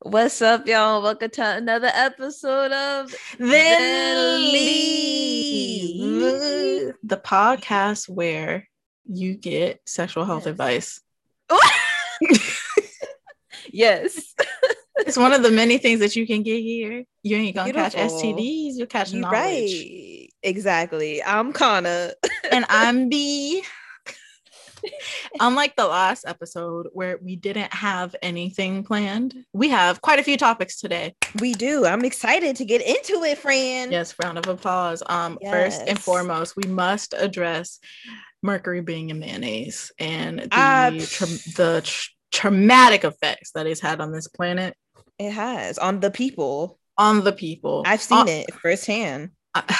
What's up, y'all? Welcome to another episode of Then Leave, the podcast where you get sexual health Yes. advice. Yes. It's one of the many things that you can get here. You ain't gonna catch STDs, you'll catch You knowledge. right. Exactly. I'm Kana. And I'm B. Unlike the last episode where we didn't have anything planned, we have quite a few topics today. We do. I'm excited to get into it, friend. Yes, round of applause. Um, first and foremost, we must address mercury being in mayonnaise and the Ah, tra- the tr- traumatic effects that it's had on this planet, It has on the people. on the people. I've seen On- it firsthand. I-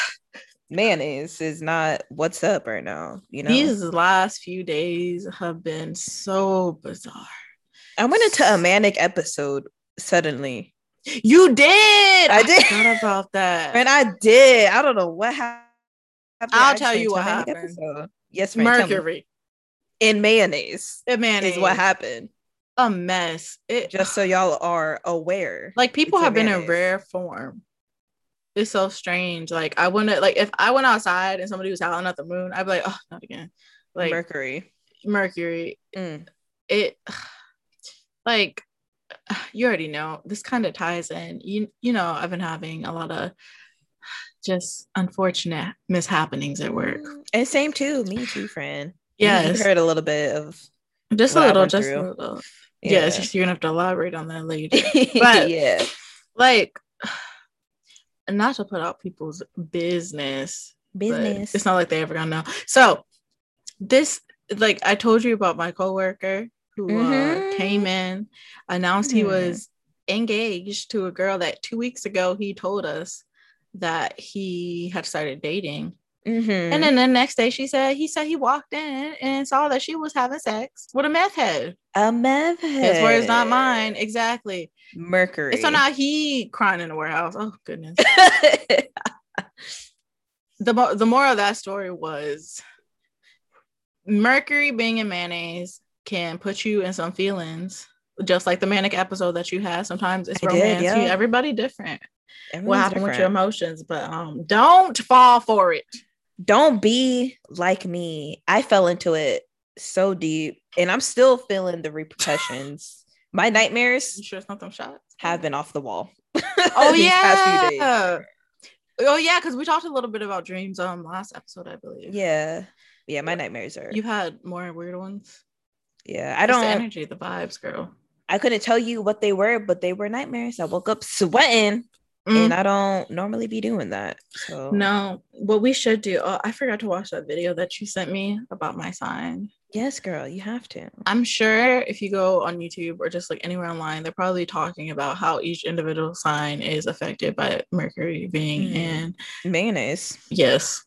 Mayonnaise is not what's up right now. You know, These last few days have been so bizarre. I went into a manic episode suddenly. You did. I did. forgot about that. And I did. I don't know what happened. I'll tell you what happened. episode. Yes, friend. Mercury. in mayonnaise It man is what happened. A mess. It Just so y'all are aware. like people have been in rare form. It's so strange. Like I wouldn't like if I went outside and somebody was howling at the moon, I'd be like, oh, not again. Like Mercury. Mercury. Mm. It like you already know. This kind of ties in. You you know I've been having a lot of just unfortunate mishappenings at work. And same too. Me too, friend. Yes, You heard a little bit of just a little, just a through. little. Yes, you're gonna have to elaborate on that later. But- yeah. like and not to put out people's business Business. it's not like they ever gonna know so this like i told you about my coworker who Mhm. uh, came in announced he Hmm. was engaged to a girl that two weeks ago he told us that he had started dating Mhm. and then the next day she said he said he walked in and saw that she was having sex with a meth head. A meth head. his words not mine. Exactly. Mercury. and so now he crying in the warehouse. Oh goodness. The mo- the moral of that story was mercury being in mayonnaise can put you in some feelings just like the manic episode that you had. Sometimes it's I did, yeah. Everybody different. What Everyone's happened with your emotions but um don't fall for it Don't be like me. I fell into it so deep and I'm still feeling the repercussions. My nightmares you sure it's not them shots have been off the wall. oh these past few days. yeah oh yeah because we talked a little bit about dreams um last episode i believe Yeah. Yeah, my nightmares are. you had more weird ones yeah, I It's the don't energy the vibes girl I couldn't tell you what they were, but they were nightmares. I woke up sweating Mm. and I don't normally be doing that. So No, what we should do. Oh, I forgot to watch that video that you sent me about my sign. Yes, girl, you have to. I'm sure if you go on YouTube or just like anywhere online, they're probably talking about how each individual sign is affected by Mercury being Mm. in. Mayonnaise. Yes.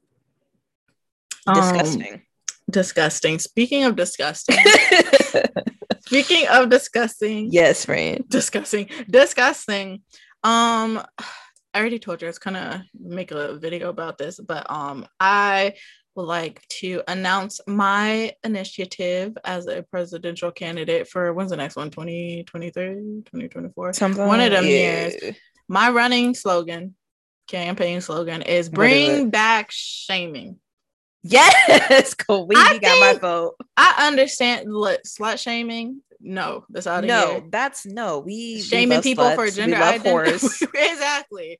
Um, Disgusting. disgusting. Speaking of disgusting, speaking of disgusting, yes, friend. disgusting, disgusting. Um, I already told you I was gonna make a video about this, but um, I would like to announce my initiative as a presidential candidate for when's the next one 2023 2024 Something One of them yeah. years. my running slogan campaign slogan is bring it? back shaming Yes, cool. We, I we got my vote. i understand look, slut shaming no that's out of No, here that's no. We we shaming love people for sluts, we gender identity exactly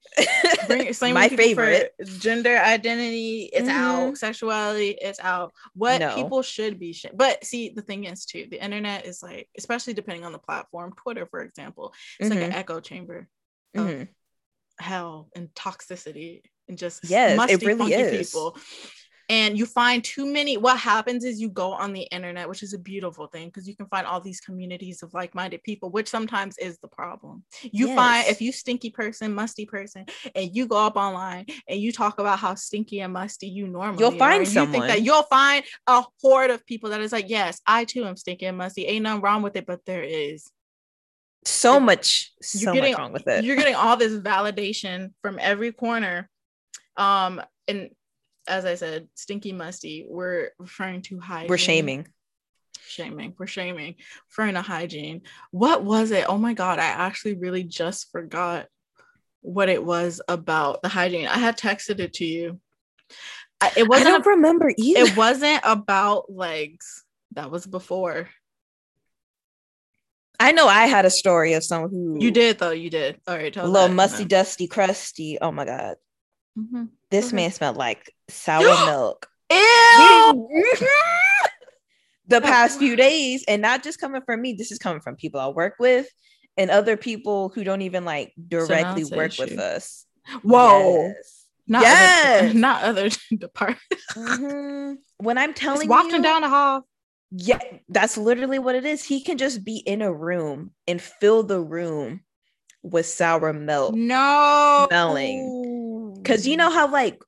bring my for favorite. gender identity it's Mhm. out sexuality it's out what No. people should be sh- but see the thing is too the internet is like especially depending on the platform twitter for example it's like an echo chamber of Mhm. hell and toxicity and just Yes, it musty, really funky is. people and you find too many what happens is you go on the internet which is a beautiful thing because you can find all these communities of like-minded people which sometimes is the problem you find if you stinky person musty person and you go up online and you talk about how stinky and musty you normally You'll are, find you think someone. that you'll find a horde of people that is like yes i too am stinky and musty ain't nothing wrong with it but there is So much, you're so getting much wrong with it. you're getting all this validation from every corner um and as i said stinky musty we're referring to hygiene We're shaming. shaming. We're shaming for in a hygiene. What was it? Oh my god, I actually really just forgot what it was about the hygiene. I had texted it to you. I, it wasn't. I don't remember either. It wasn't about legs. That was before. I know I had a story of someone who You did though. You did. All right. a little musty, dusty, crusty. Oh my god, Mhm. this Okay. man smelled like sour milk. Ew. the past few days, and not just coming from me. This is coming from people I work with and other people who don't even like directly an work with us. Whoa. Yes. Not Yes. other, not other departments. Mhm. When I'm Just telling walking you, down the hall. yeah, that's literally what it is. He can just be in a room and fill the room with sour milk. No. Smelling. Cause you know how like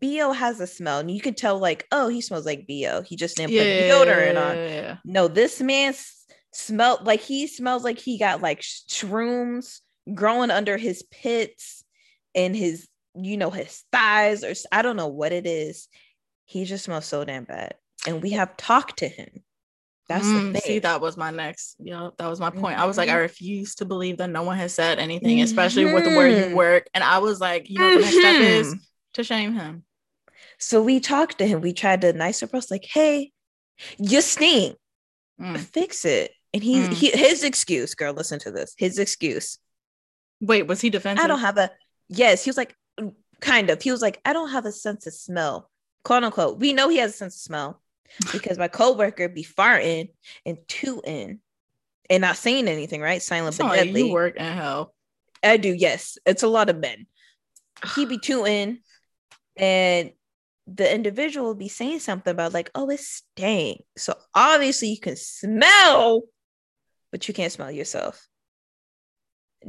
B.O. has a smell, and you can tell like, oh, he smells like Bo. He just didn't put deodorant on. Yeah. No, this man s- smelled like he smells like he got like shrooms growing under his pits and his, you know, his thighs, or i don't know what it is. He just smells so damn bad. And we have talked to him. That's Mm, the thing. See, that was my next. Yeah, that was my point. I was like, I Mhm. refuse to believe that no one has said anything, especially with where you work. And I was like, you know, what the next step is Mhm. To shame him. So we talked to him. We tried to nice approach, like, hey, you stink. Mm. Fix it. And he, Mm. he his excuse, girl, listen to this. His excuse. Wait, was he defensive? I don't have a yes. He was like, "Mm, kind of. He was like, I don't have a sense of smell, quote unquote. We know he has a sense of smell because my coworker be farting and tooting and not saying anything, right? Silent It's but deadly. you work in hell. I do, yes. It's a lot of men. He be tooting, and the individual will be saying something about like, oh, it stank. So obviously you can smell, but you can't smell yourself.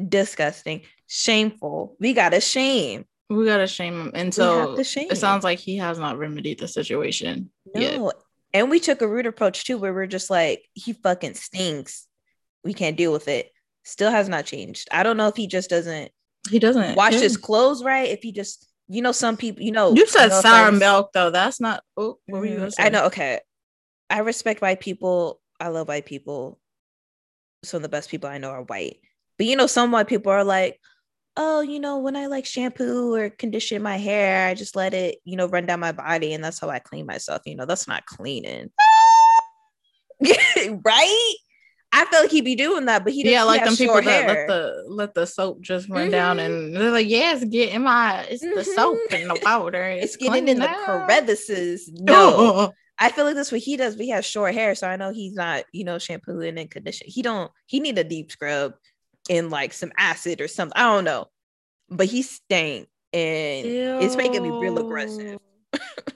Disgusting, shameful. We gotta shame. We gotta shame him. And so shame. it sounds like he has not remedied the situation. yet. no. And we took a rude approach too, where we're just like, he fucking stinks. We can't deal with it. Still has not changed. I don't know if he just doesn't He doesn't wash yeah. his clothes right. If he just, you know, some people, you know, You said no sour offense. milk though. That's not. Oh, what were you Mhm. gonna say? I know. Okay. I respect white people. I love white people. Some of the best people I know are white. But you know, some white people are like, oh, you know, when I like shampoo or condition my hair, I just let it, you know, run down my body and that's how I clean myself. You know, that's not cleaning. right? I feel like he'd be doing that, but he yeah, like he them people that let the let the soap just run down, Mhm. and they're like, "Yes, get in my it's the soap Mhm. and the powder. it's It's, getting in the now." crevices. No. I feel like that's what he does. But he has short hair, so I know he's not, you know, shampooing and conditioning. He don't. He need a deep scrub and like some acid or something. I don't know, but he stank and it's making me real aggressive.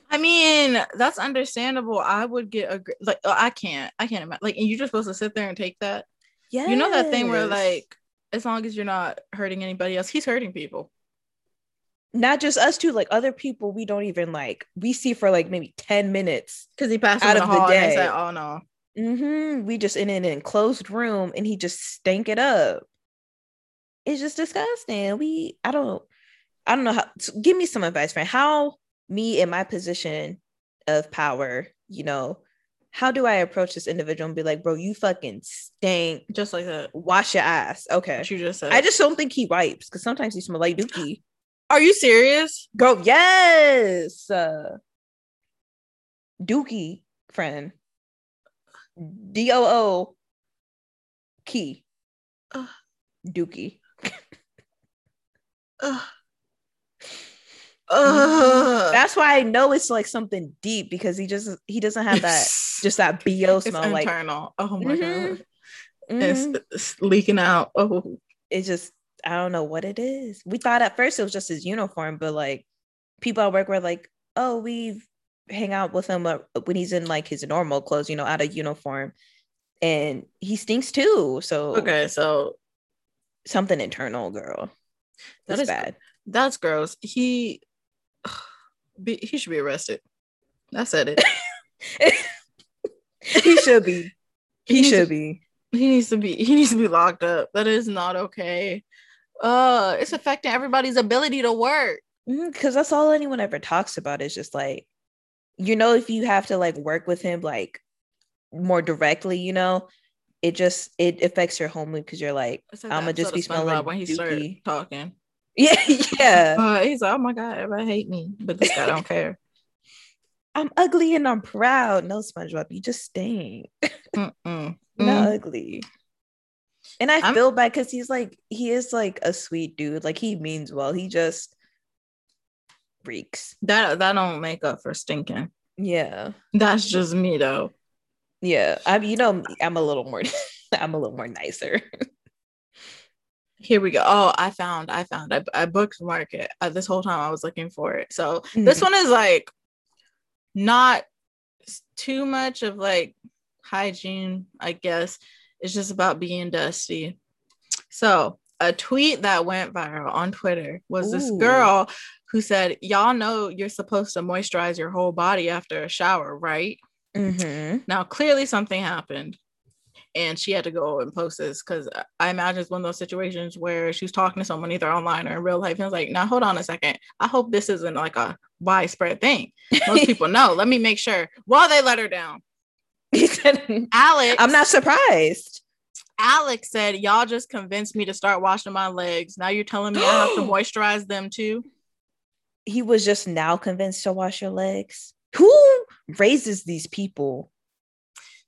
I mean, that's understandable. I would get a like. uh, I can't. I can't imagine. Like, and you're just supposed to sit there and take that. Yeah, You know that thing where like, as long as you're not hurting anybody else, he's hurting people. not just us two, like other people we don't even like. We see for like maybe ten minutes. Because he passed Out of the the hall and they day. said, "Oh no." hmm We just in an enclosed room and he just stank it up. It's just disgusting. We, I don't, I don't know how. Give me some advice, friend. How me in my position of power, you know, how do I approach this individual and be like, bro, you fucking stink. Just like that. Wash your ass. Okay. What you just said. I just don't think he wipes because sometimes he smell like dookie. Are you serious? Go, yes. Uh, dookie, friend. D O O key. Ugh. Dookie. Ugh. Ugh. That's why I know it's like something deep because he just he doesn't have that just that bo it's smell like internal. oh my Mhm. god. It's, it's leaking out. Oh, it's just I don't know what it is. We thought at first it was just his uniform, but like people at work were like, "Oh, we hang out with him when he's in like his normal clothes, you know, out of uniform, and he stinks too." So okay. So something internal, girl. That That's is bad. that's gross. He be, he should be arrested. I said it. he should be. He He should to- be. He needs to be he needs to be locked up. That is not okay. Uh, it's affecting everybody's ability to work. Because that's all anyone ever talks about is just like, you know, if you have to like work with him, like more directly, you know, it just it affects your home because you're like, like I'ma just be smelling when he started talking. yeah, yeah. Uh, he's like, oh my god, everybody hate me, but this guy don't care. I'm ugly and I'm proud. No, SpongeBob, you just stink. Mm-mm. Not Mm. ugly. And I I'm- feel bad because he's like he is like a sweet dude. Like he means well. He just reeks. That that don't make up for stinking. Yeah. That's just me though. Yeah. I you know I'm a little more I'm a little more nicer. Here we go. Oh, I found, I found, I, I bookmarked it. Uh, this whole time I was looking for it. So this Mhm. one is like not too much of like hygiene, I guess. It's just about being dusty. So a tweet that went viral on Twitter was this girl who said, Y'all know you're supposed to moisturize your whole body after a shower, right? Mhm. Now, clearly something happened, and she had to go and post this because I imagine it's one of those situations where she was talking to someone either online or in real life. And I was like, now hold on a second. I hope this isn't like a widespread thing. Most people know. Let me make sure. Well, they let her down. He said, mm, Alex, I'm not surprised. Alex said, Y'all just convinced me to start washing my legs. Now you're telling me I have to moisturize them too. He was just now convinced to wash your legs. Who raises these people?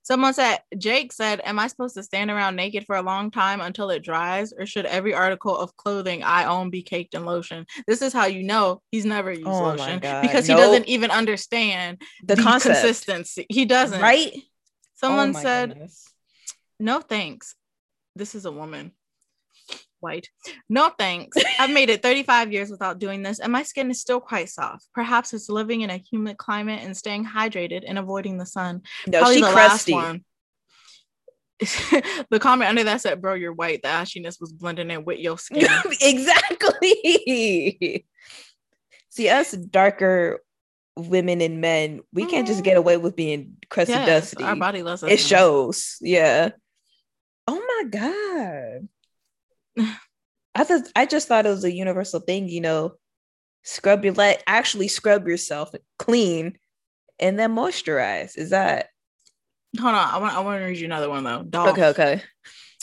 Someone said, Jake said, Am I supposed to stand around naked for a long time until it dries? Or should every article of clothing I own be caked in lotion? This is how you know he's never used Oh lotion because he doesn't even understand The, the, concept, consistency. He doesn't. right? Someone Oh said, goodness. No thanks. This is a woman. White. No thanks. I've made it 35 years without doing this, and my skin is still quite soft. Perhaps it's living in a humid climate and staying hydrated and avoiding the sun. no, Probably she the last crusty. one. the comment under that said, "Bro, you're white. The ashiness was blending in with your skin." exactly. See, us darker women and men, we can't just get mm. away with being crusty Yes, dusty. our body loves us. it shows. Yeah. Oh my god. I thought I just thought it was a universal thing, you know. Scrub your leg, actually scrub yourself clean and then moisturize. Is that Hold on, I want I want to read you another one though. Dolph. okay? Okay.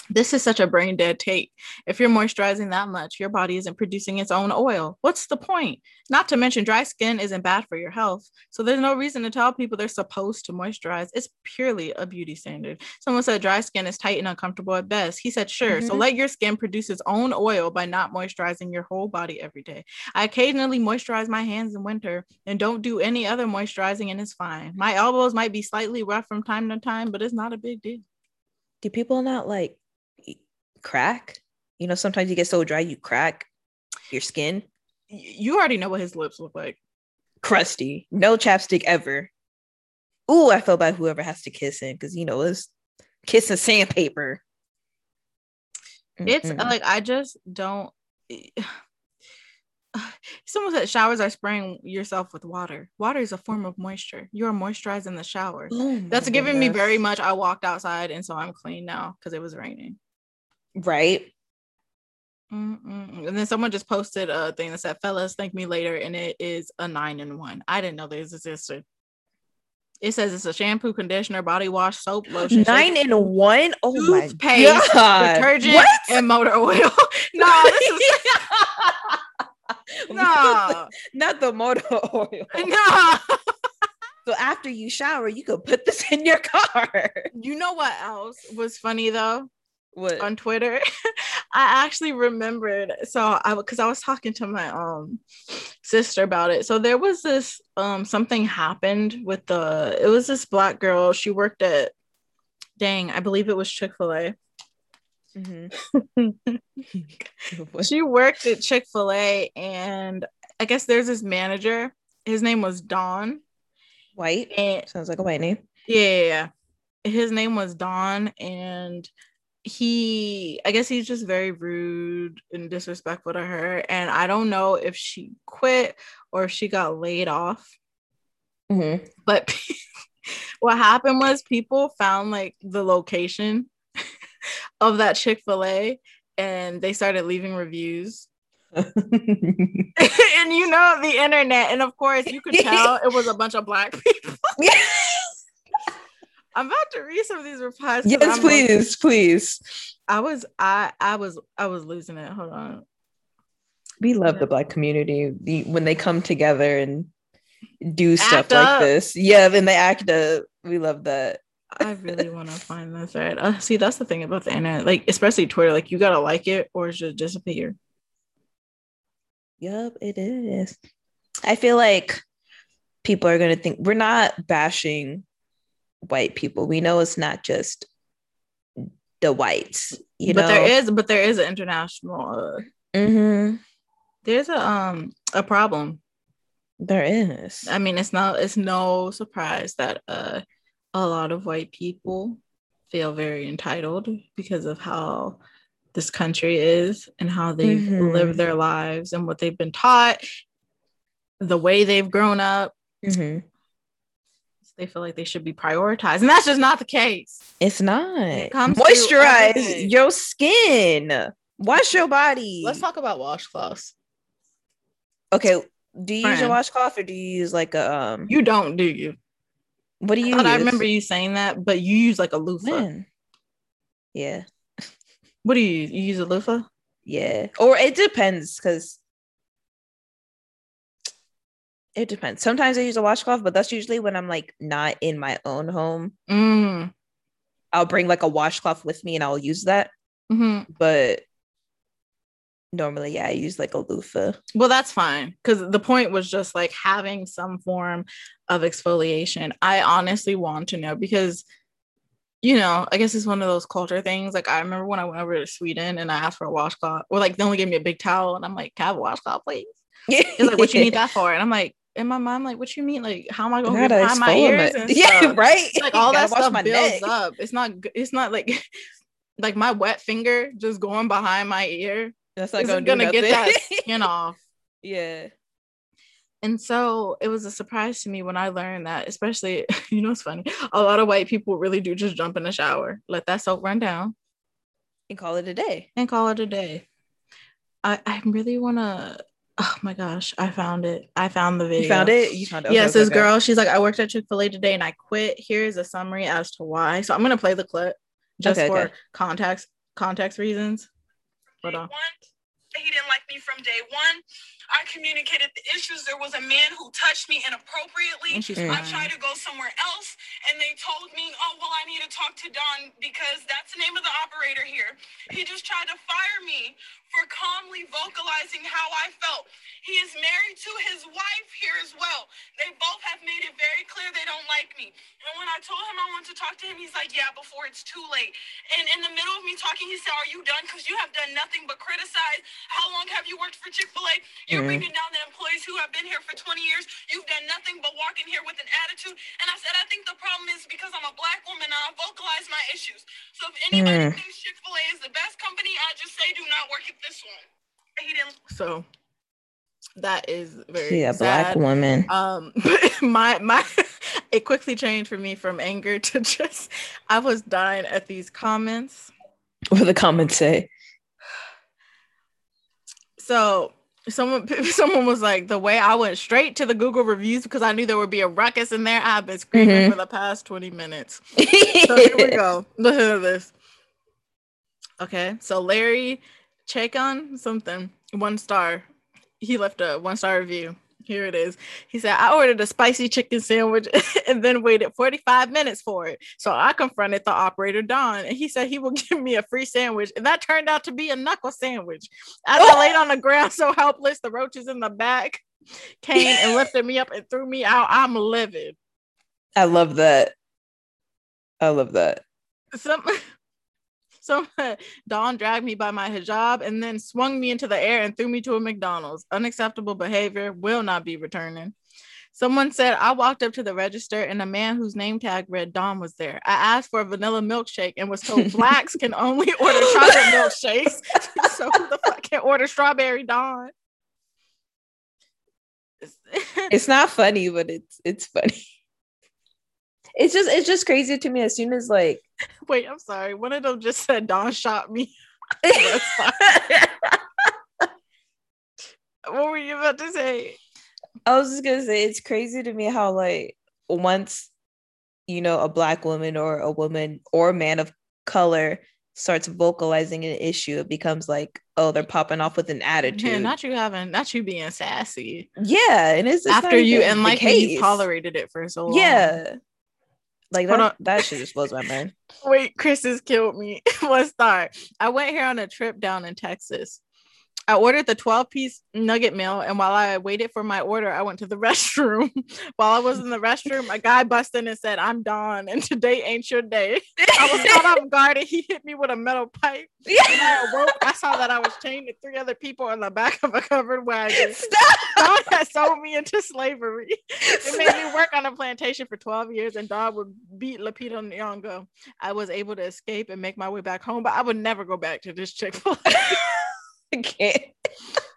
This is such a brain dead take. If you're moisturizing that much, your body isn't producing its own oil. What's the point? Not to mention, dry skin isn't bad for your health. So there's no reason to tell people they're supposed to moisturize. It's purely a beauty standard. Someone said dry skin is tight and uncomfortable at best. He said, sure. So Mhm. let your skin produce its own oil by not moisturizing your whole body every day. I occasionally moisturize my hands in winter and don't do any other moisturizing, and it's fine. My elbows might be slightly rough from time to time, but it's not a big deal. Do people not like crack? You know, sometimes you get so dry you crack your skin. You already know what his lips look like. Crusty. No chapstick ever. Ooh, I feel bad whoever has to kiss him because you know it's kissing sandpaper. It's Mm-mm. like I just don't. Someone said showers are spraying yourself with water. Water is a form of moisture. You are moisturizing in the shower. Oh That's giving me very much. I walked outside and so I'm clean now because it was raining. Right. Mm-mm. And then someone just posted a thing that said, "Fellas, thank me later," and it is a nine in one. I didn't know this existed. It says it's a shampoo, conditioner, body wash, soap, lotion, Nine in one. Oh my Toothpaste, god! detergent, What? and motor oil. no, this is no, not the motor oil. no. So after you shower, you could put this in your car. You know what else was funny though What? on Twitter? I actually remembered. So I because I was talking to my um sister about it. So there was this um something happened with the it was this black girl. She worked at dang, I believe it was Chick-fil-A. Mhm. She worked at Chick-fil-A and I guess there's this manager. His name was Don. White And sounds like a white name. Yeah, yeah, yeah. His name was Don, and he, I guess he's just very rude and disrespectful to her. And I don't know if she quit or if she got laid off. Mhm. But what happened was people found like the location of that Chick fil A and they started leaving reviews. and you know, the internet. And of course, you could tell it was a bunch of black people. I'm about to read some of these replies. Yes, please, please. I was I I was I was losing it. Hold on. We love the black community the, when they come together and do stuff Act like this. Yeah, then they act up. We love that. I really want to find this right. Uh, see, that's the thing about the internet, like especially Twitter. Like you gotta like it or it should disappear. Yep, it is. I feel like people are gonna think we're not bashing white people. We know it's not just the whites, you but know. there is, but there is an international. Uh, Mhm. there's a um a problem. There is. I mean, it's not. It's no surprise that uh a lot of white people feel very entitled because of how this country is and how they've Mhm. lived their lives and what they've been taught, the way they've grown up. Mhm. They feel like they should be prioritized, and that's just not the case. It's not. comes to Moisturize your skin. Wash your body. Let's talk about washcloths. Okay. Do you use a Friend. washcloth or do you use like a um? You don't, do you? what do you? I, thought I remember you saying that, but you use like a loofah. When? Yeah, What do you use? You use a loofah? yeah. Or it depends because it depends. Sometimes I use a washcloth, but that's usually when I'm like not in my own home. Mm. I'll bring like a washcloth with me and I'll use that. hmm But normally, yeah, I use like a loofah. Well, that's fine because the point was just like having some form of exfoliation. I honestly want to know because, you know, I guess it's one of those culture things. Like I remember when I went over to Sweden and I asked for a washcloth, or like they only gave me a big towel, and I'm like, "Can I have a washcloth, please?" It's like, "What you need that for?" And I'm like, in my mind, like, "What you mean? Like, how am I going to Gotta behind my ears?" Yeah, right. Like all that wash stuff my builds neck. up. It's not. It's not like. Like my wet finger just going behind my ear That's not gonna, gonna, get that skin off. yeah. And so it was a surprise to me when I learned that, especially, you know, it's funny. A lot of white people really do just jump in the shower, let that soap run down, And call it a day. and call it a day. I, I really want to. Oh my gosh, I found it. I found the video. You found it? You found it. Okay, yes, okay, this okay. girl, she's like, I worked at Chick fil A today and I quit. Here's a summary as to why. So I'm going to play the clip just Okay, for okay. context context reasons. Hold day on. He didn't like me from day one. I communicated the issues. There was a man who touched me inappropriately. And she's. I crying. tried to go somewhere else, and they told me, "Oh, well, I need to talk to Don because that's the name of the operator here." He just tried to fire me for calmly vocalizing how I felt. He is married to his wife here as well. They both have made it very clear they don't like me. And when I told him I wanted to talk to him, he's like, "Yeah, before it's too late." And in the middle of me talking, he said, "Are you done? Because you have done nothing but criticize. How long have you worked for Chick Fil A? You're Mhm. bringing down the employees who have been here for 20 years. You've done nothing but walk in here with an attitude." And I said, "I think the problem is because I'm a black woman and I vocalize my issues. So if anybody Mm. thinks Chick Fil A is the best company, I just say do not work this one." He didn't. So that is very Yeah, sad. black woman. um my my it quickly changed for me from anger to just i was dying at these comments What the comments say? so someone someone was like the way i went straight to the google reviews because i knew there would be a ruckus in there i've been screaming Mhm. for the past 20 minutes so here we go listen to this okay so larry Chacon something. One star. He left a one star review. Here it is. He said i ordered a spicy chicken sandwich and then waited 45 minutes for it. So i confronted the operator don and he said he will give me a free sandwich and that turned out to be a knuckle sandwich. As i oh! laid on the ground so helpless the roaches in the back came and lifted me up and threw me out. I'm livid. I love that. I love that. some some Don dragged me by my hijab and then swung me into the air and threw me to a McDonald's. Unacceptable behavior will not be returning. Someone said I walked up to the register and a man whose name tag read Don was there. I asked for a vanilla milkshake and was told blacks can only order chocolate milkshakes. so who the fuck can order strawberry Don? It's not funny, but it's it's funny. It's just it's just crazy to me as soon as like Wait, I'm sorry. One of them just said Don shot me. What were you about to say? I was just gonna say it's crazy to me how like once you know, a black woman or a woman or a man of color starts vocalizing an issue, it becomes like, oh, they're popping off with an attitude. Yeah, not you having, not you being sassy. Yeah, and it's, it's after you and like you tolerated it for so long. Yeah, like that, that shit just blows my mind. Wait, Chris has killed me. Let's start. I went here on a trip down in Texas. I ordered the 12 piece nugget meal, and while I waited for my order, I went to the restroom. while I was in the restroom, a guy busted in and said, I'm Don, and today ain't your day. I was caught off guard, and he hit me with a metal pipe. Yeah. I awoke, I saw that I was chained to three other people in the back of a covered wagon. Stop. Don had sold me into slavery. It made me work on a plantation for 12 years, and Don would beat Lupita Nyong'o. I was able to escape and make my way back home, but I would never go back to this Chick fil A. Okay.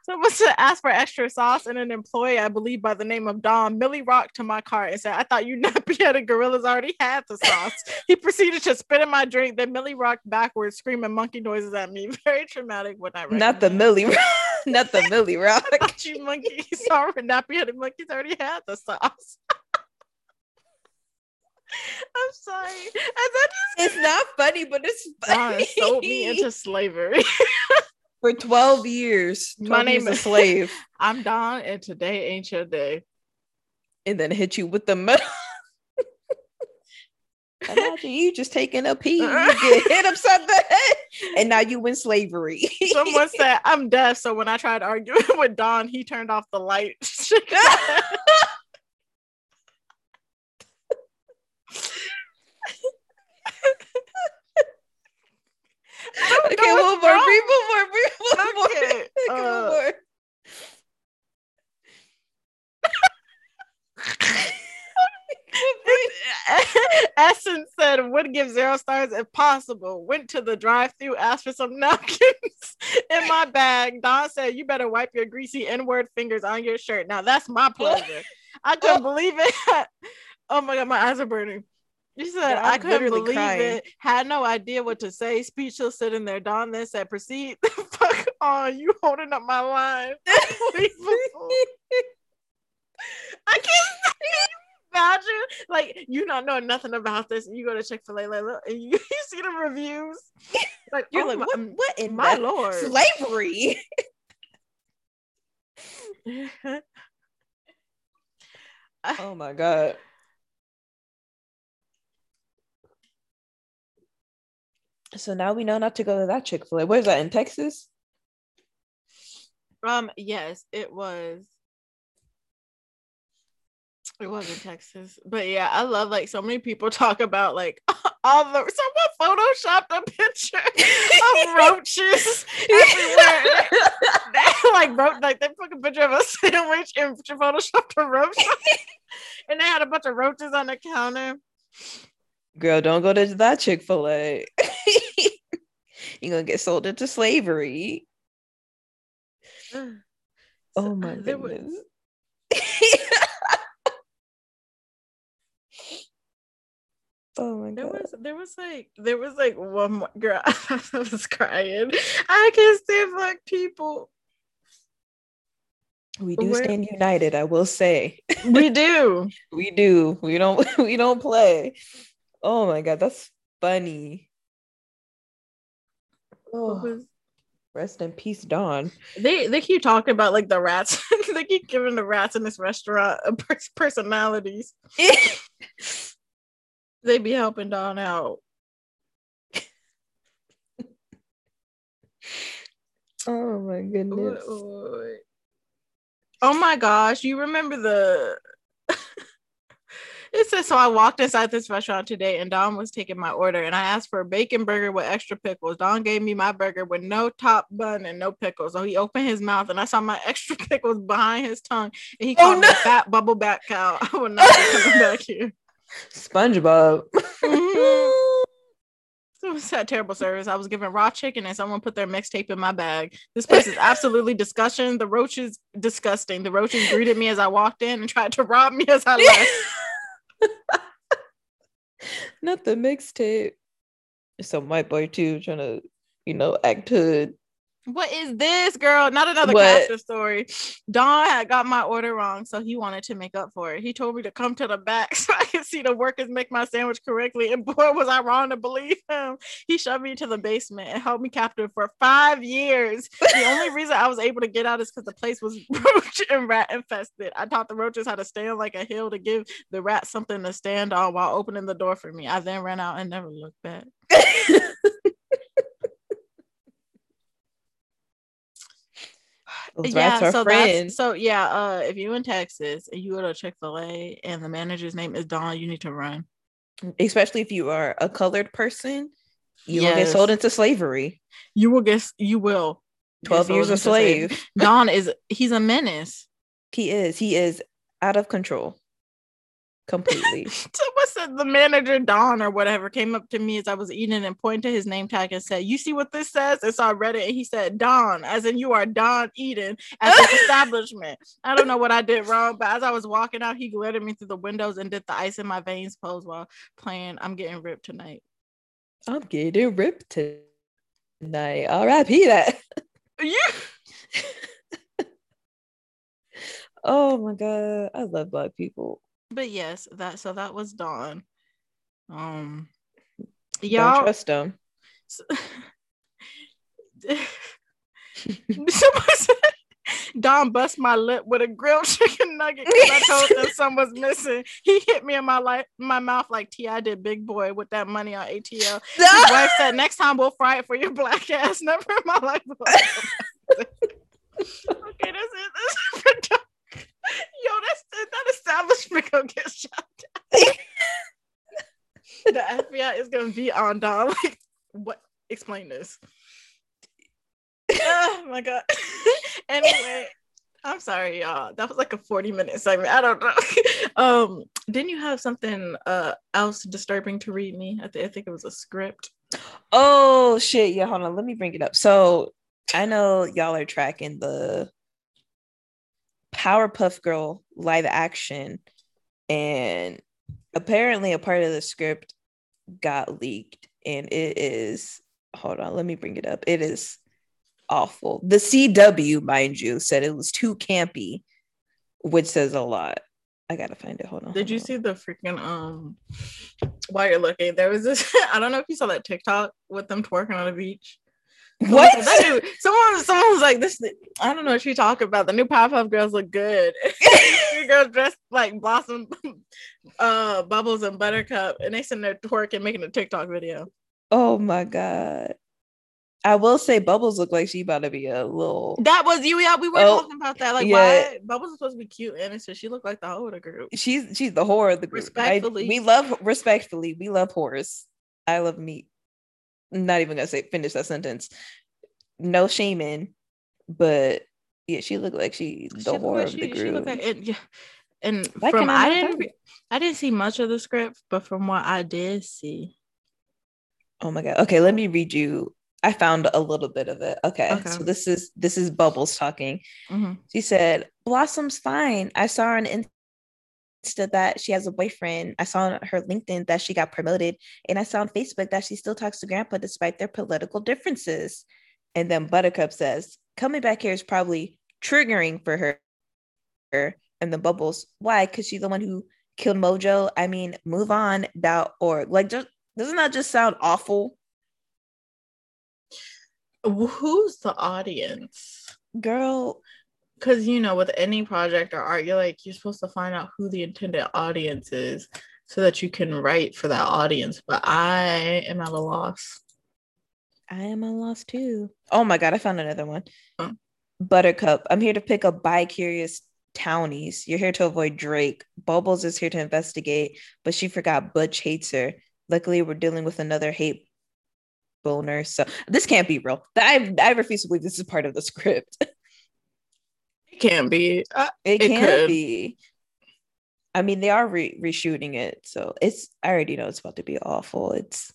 Someone to ask for extra sauce, and an employee, I believe by the name of Don, Milly rocked to my car and said, I thought you nappy headed gorillas already had the sauce. he proceeded to spit in my drink, then Milly rocked backwards, screaming monkey noises at me. Very traumatic when I Not the Milly rock. Not the Milly rock. you monkey. Sorry, headed monkeys already had the sauce. I'm sorry. Just- it's not funny, but it's funny. God, sold me into slavery for 12 years. 12 My name is slave. I'm Don, and today ain't your day. And then hit you with the metal. Imagine you just taking a pee, you get hit upside the head, and now you in slavery. Someone said I'm deaf, so when I tried arguing with Don, he turned off the light. Okay, one more, breathe one more, one more. Okay, uh, one more. Essence said would give zero stars if possible. Went to the drive-through, asked for some napkins in my bag. Don said, "You better wipe your greasy N-word fingers on your shirt." Now that's my pleasure. I couldn't believe it. oh my god, my eyes are burning. You said I couldn't believe crying. it. Had no idea what to say. Speechless, sitting there. Don then said, "Proceed the fuck on. You holding up my line." I can't imagine like you not knowing nothing about this. You go to Chick Fil A, like, look, and you, you see the reviews. Like you're oh like, my, what? What in my lord? Slavery. oh my god. So now we know not to go to that Chick Fil A. Where's that in Texas? Um. Yes, it was. It was in Texas, but yeah, I love like so many people talk about like all the someone photoshopped a picture of roaches everywhere. they like wrote like they took a picture of a sandwich and photoshopped a roach, and they had a bunch of roaches on the counter. Girl, don't go to that Chick Fil A. You're gonna get sold into slavery. oh my uh, goodness. oh my god. There was there was like there was like one more girl I was crying. I can't stand black people. We do Where? stand united, I will say. We do. we do. We don't we don't play. Oh my god, that's funny. Oh, rest in peace, Don. They they keep talking about like the rats. they keep giving the rats in this restaurant uh, personalities. they be helping Don out. oh my goodness. Oh my gosh, you remember the it says so. I walked inside this restaurant today, and Don was taking my order, and I asked for a bacon burger with extra pickles. Don gave me my burger with no top bun and no pickles. So he opened his mouth, and I saw my extra pickles behind his tongue, and he oh, called oh, no. me a fat bubble back cow. I will not be coming back here. SpongeBob. mm-hmm. It was that terrible service. I was given raw chicken and someone put their mixtape in my bag. This place is absolutely disgusting. The roaches disgusting. The roaches greeted me as I walked in and tried to rob me as I left. Not the mixtape. So my boy too trying to, you know, act hood. What is this, girl? Not another What? capture story. Don had got my order wrong, so he wanted to make up for it. He told me to come to the back so I could see the workers make my sandwich correctly. And boy, was I wrong to believe him. He shoved me to the basement and held me captive for five years. The only reason I was able to get out is because the place was roach and rat infested. I taught the roaches how to stand like a hill to give the rat something to stand on while opening the door for me. I then ran out and never looked back. Those are so friends. that's so yeah. Uh, if you're in Texas and you go to Chick Fil A and the manager's name is Don, you need to run. Especially if you are a colored person, you will get sold into slavery. You will get you will. 12 years a slavery. slave. Don is he's a menace. He is. He is out of control. Completely. Someone said the manager Don or whatever came up to me as I was eating and pointed to his name tag and said, "You see what this says?" And so I read it and he said, "Don," as in you are Don Eden at the establishment. I don't know what I did wrong, but as I was walking out, he glared at me through the windows and did the ice in my veins pose while playing. I'm getting ripped tonight. I'm getting ripped tonight. R.I.P. that. Yeah. Oh my god. I love black people. But yes, that so that was Don. Um Don't trust them. said Don bust my lip with a grilled chicken nugget because I told them some was missing. He hit me in my life, my mouth like T.I. did, big boy, with that money on ATL. His wife said, "Next time we'll fry it for your black ass." Never in my life. will I do that. okay, that's it. That's it for Don. Yo, that's that establishment gonna get shot down. the FBI is gonna be on Don. Like, what? Explain this. oh my god. anyway, I'm sorry, y'all. That was like a 40 minute segment. I don't know. um, didn't you have something uh else disturbing to read me? I, thi- I think it was a script. Oh shit. Yeah, hold on. Let me bring it up. So I know y'all are tracking the Powerpuff Girl live action, and apparently a part of the script got leaked, and it is hold on, let me bring it up. It is awful. The CW, mind you, said it was too campy, which says a lot. I gotta find it. Hold on. Did hold you on. see the freaking um while you're looking, there was this I don't know if you saw that TikTok with them twerking on the beach. What? "That someone someone was like this I don't know what you talk about. The new Powerpuff girls look good. Three girls dressed like blossom uh bubbles and buttercup and they sitting there twerking making a TikTok video. Oh my god. I will say Bubbles look like she about to be a little That was you, yeah. We were Oh, talking about that. Like, yeah. why Bubbles is supposed to be cute and innocent. She looked like the whole of the group. she's she's the whore of the group. I- Respectfully. we love respectfully, we love whores. I love meat. Not even gonna say finish that sentence. No shaming, but yeah, she looked like she the She like of she- the group. like and, yeah. And from I didn't re- I didn't see much of the script, but from what I did see, Oh my god. Okay, let me read you. I found a little bit of it. Okay. Okay. So this is this is Bubbles talking. Mhm. She said, Blossom's fine. I saw on Insta that she has a boyfriend. I saw on her LinkedIn that she got promoted. And I saw on Facebook that she still talks to grandpa despite their political differences. And then Buttercup says, coming back here is probably triggering for her. And then Bubbles, why? Because she's the one who killed Mojo. I mean, move on, dot org. Like, just doesn't that just sound awful? Who's the audience? Girl, Because you know, with any project or art, you're like you're supposed to find out who the intended audience is so that you can write for that audience. But I am at a loss. I am at a loss too. Oh my god, I found another one. Huh? Buttercup. I'm here to pick up bi-curious townies. You're here to avoid Drake. Bubbles is here to investigate, but she forgot Butch hates her. Luckily, we're dealing with another hate boner. So this can't be real. I I refuse to believe this is part of the script. It can't be. Uh, It, It can't could. be. I mean, they are re- reshooting it, so it's. I already know it's about to be awful. It's.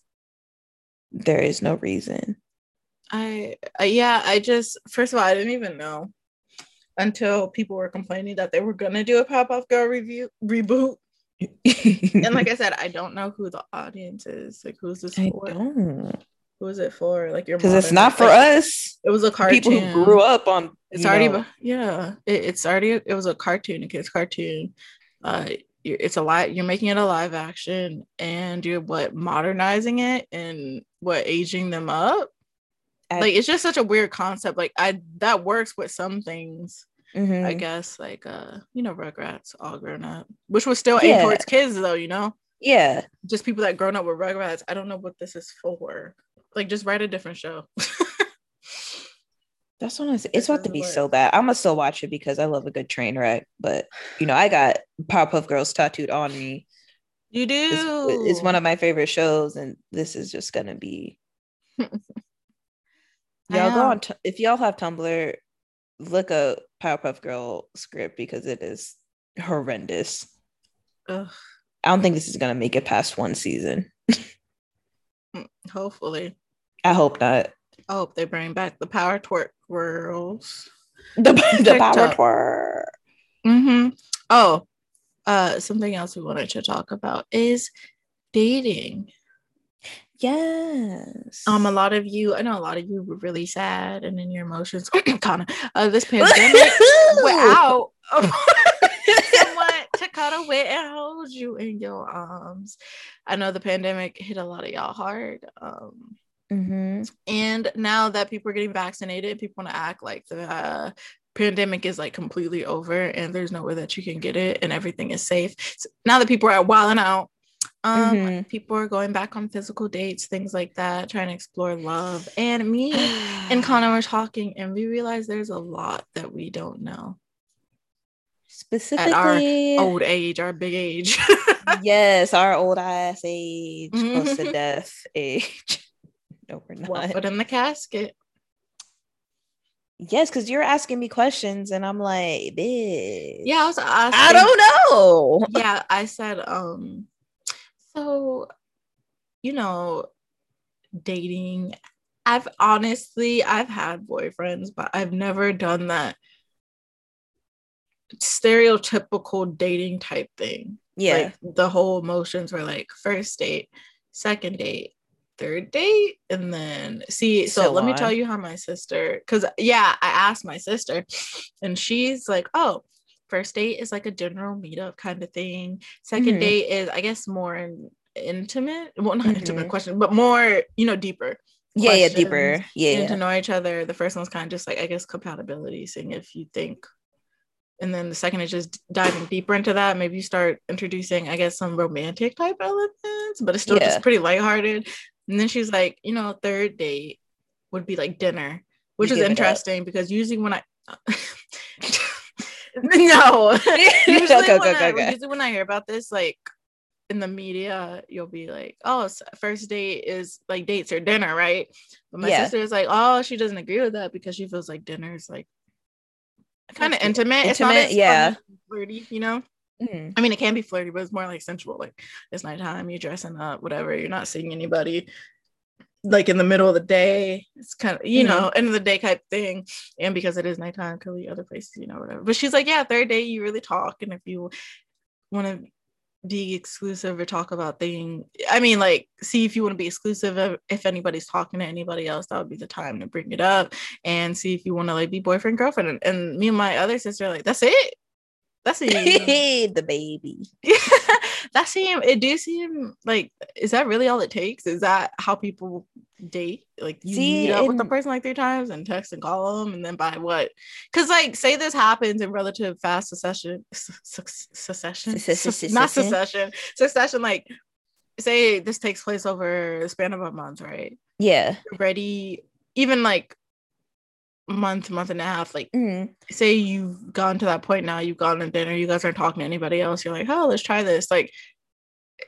There is no reason. I uh, yeah, I just first of all, I didn't even know until people were complaining that they were gonna do a pop-up girl review reboot. And like I said, I don't know who the audience is. Like who's this I for? don't. Who is it for? Like your Because it's not for like, us. It was a cartoon. People who grew up on It's already know, yeah. It, it's already it was a cartoon, a kid's cartoon. Uh, it's a live. You're making it a live action, and you're what modernizing it and what aging them up. I- like it's just such a weird concept. Like I that works with some things. mhm. I guess like uh you know Rugrats all grown up, which was still aimed Yeah. towards kids though. You know, yeah. just people that grown up with Rugrats. I don't know what this is for. Like just write a different show. That's what I say. It It's about to be so bad. I'm gonna still watch it because I love a good train wreck. But you know, I got Powerpuff Girls tattooed on me. you do. It's, it's one of my favorite shows, and this is just gonna be. Y'all go on t- if y'all have Tumblr, look up Powerpuff Girl script because it is horrendous. Ugh, I don't think this is gonna make it past one season. Mm, hopefully. I hope not. I hope they bring back the Power Twerk girls. The, the power twerk. Mm-hmm. Oh, uh, something else we wanted to talk about is dating. Yes. Um, a lot of you, I know a lot of you were really sad and in your emotions, kind of. Uh, this pandemic went out someone to cuddle with and hold you in your arms. I know the pandemic hit a lot of y'all hard. Um, Mhm. and now that people are getting vaccinated people want to act like the uh, pandemic is like completely over and there's nowhere that you can get it and everything is safe So now that people are wilding out um Mhm. people are going back on physical dates things like that trying to explore love and me and connor were talking and we realized there's a lot that we don't know specifically our old age our big age yes, our old ass age, close to death age. No, we're not. put in the casket yes, because you're asking me questions, and I'm like, bitch. yeah i was asking, I don't know. yeah, I said, um, so you know, dating. I've honestly I've had boyfriends, but I've never done that stereotypical dating type thing. Yeah, Like the whole emotions were like first date, second date, third date, and then see. So, So let me tell you how my sister, because yeah, I asked my sister, and she's like, oh, first date is like a general meetup kind of thing. 2nd Mhm. date is, I guess, more in, intimate. Well, not intimate Mhm. question, but more, you know, deeper. yeah, yeah, deeper. Yeah, Getting to know each other. The first one's kind of just like, I guess, compatibility, seeing if you think. And then the second is just diving deeper into that. Maybe you start introducing, I guess, some romantic type elements, but it's still Yeah. just pretty lighthearted. And then she's like, you know, third date would be like dinner, which You is give it up. interesting because usually when I no, usually, Okay, when okay, I, usually when I hear about this, like in the media, you'll be like, "Oh, first date is like dates or dinner, right?" But my Yeah. sister is like, "Oh, she doesn't agree with that because she feels like dinner is like kind of good. intimate. It's not Intimate, yeah. flirty, you know." Mhm. I mean, it can be flirty, but it's more like sensual. Like it's nighttime, you're dressing up, whatever. You're not seeing anybody like in the middle of the day. It's kind of, you Mhm. know, end of the day type thing. And because it is nighttime, could be other places, you know, whatever. But she's like, yeah, third day, you really talk. And if you want to be exclusive or talk about thing, I mean, like, see if you want to be exclusive. If, if anybody's talking to anybody else, that would be the time to bring it up and see if you want to like be boyfriend, girlfriend. And, and me and my other sister, are like, that's it. That's it. the baby. that seem it do seem like is that really all it takes? Is that how people date? Like you See, meet up with the person like three times and text and call them, and then by what? Because like say this happens in relative fast succession, su- su- succession, Su- su- Su- su- not succession. succession, succession. Like say this takes place over the span of a month, right? Yeah. You're ready, even like month, month and a half, like Mhm. say you've gone to that point now, you've gone to dinner, you guys aren't talking to anybody else, you're like, oh, let's try this. Like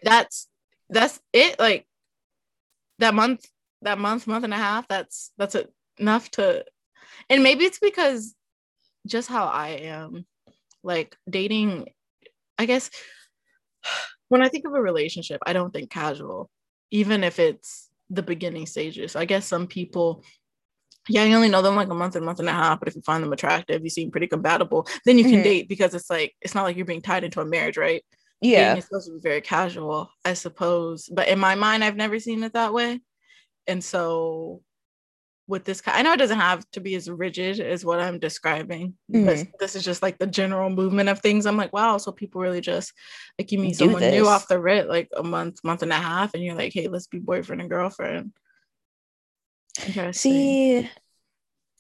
that's that's it. Like that month, that month, month and a half, that's that's enough to and maybe it's because just how I am, like dating, I guess when I think of a relationship, I don't think casual, even if it's the beginning stages. I guess some people yeah, you only know them like a month and month and a half, but if you find them attractive, you seem pretty compatible, then you can Mhm. date because it's like it's not like you're being tied into a marriage, right? Yeah. Is supposed to be very casual, I suppose. But in my mind, I've never seen it that way. and so with this kind, I know it doesn't have to be as rigid as what I'm describing, but Mhm. this is just like the general movement of things. I'm like, wow, so people really just like you meet Do someone new off the rip, like a month, month and a half, and you're like, hey, let's be boyfriend and girlfriend. See,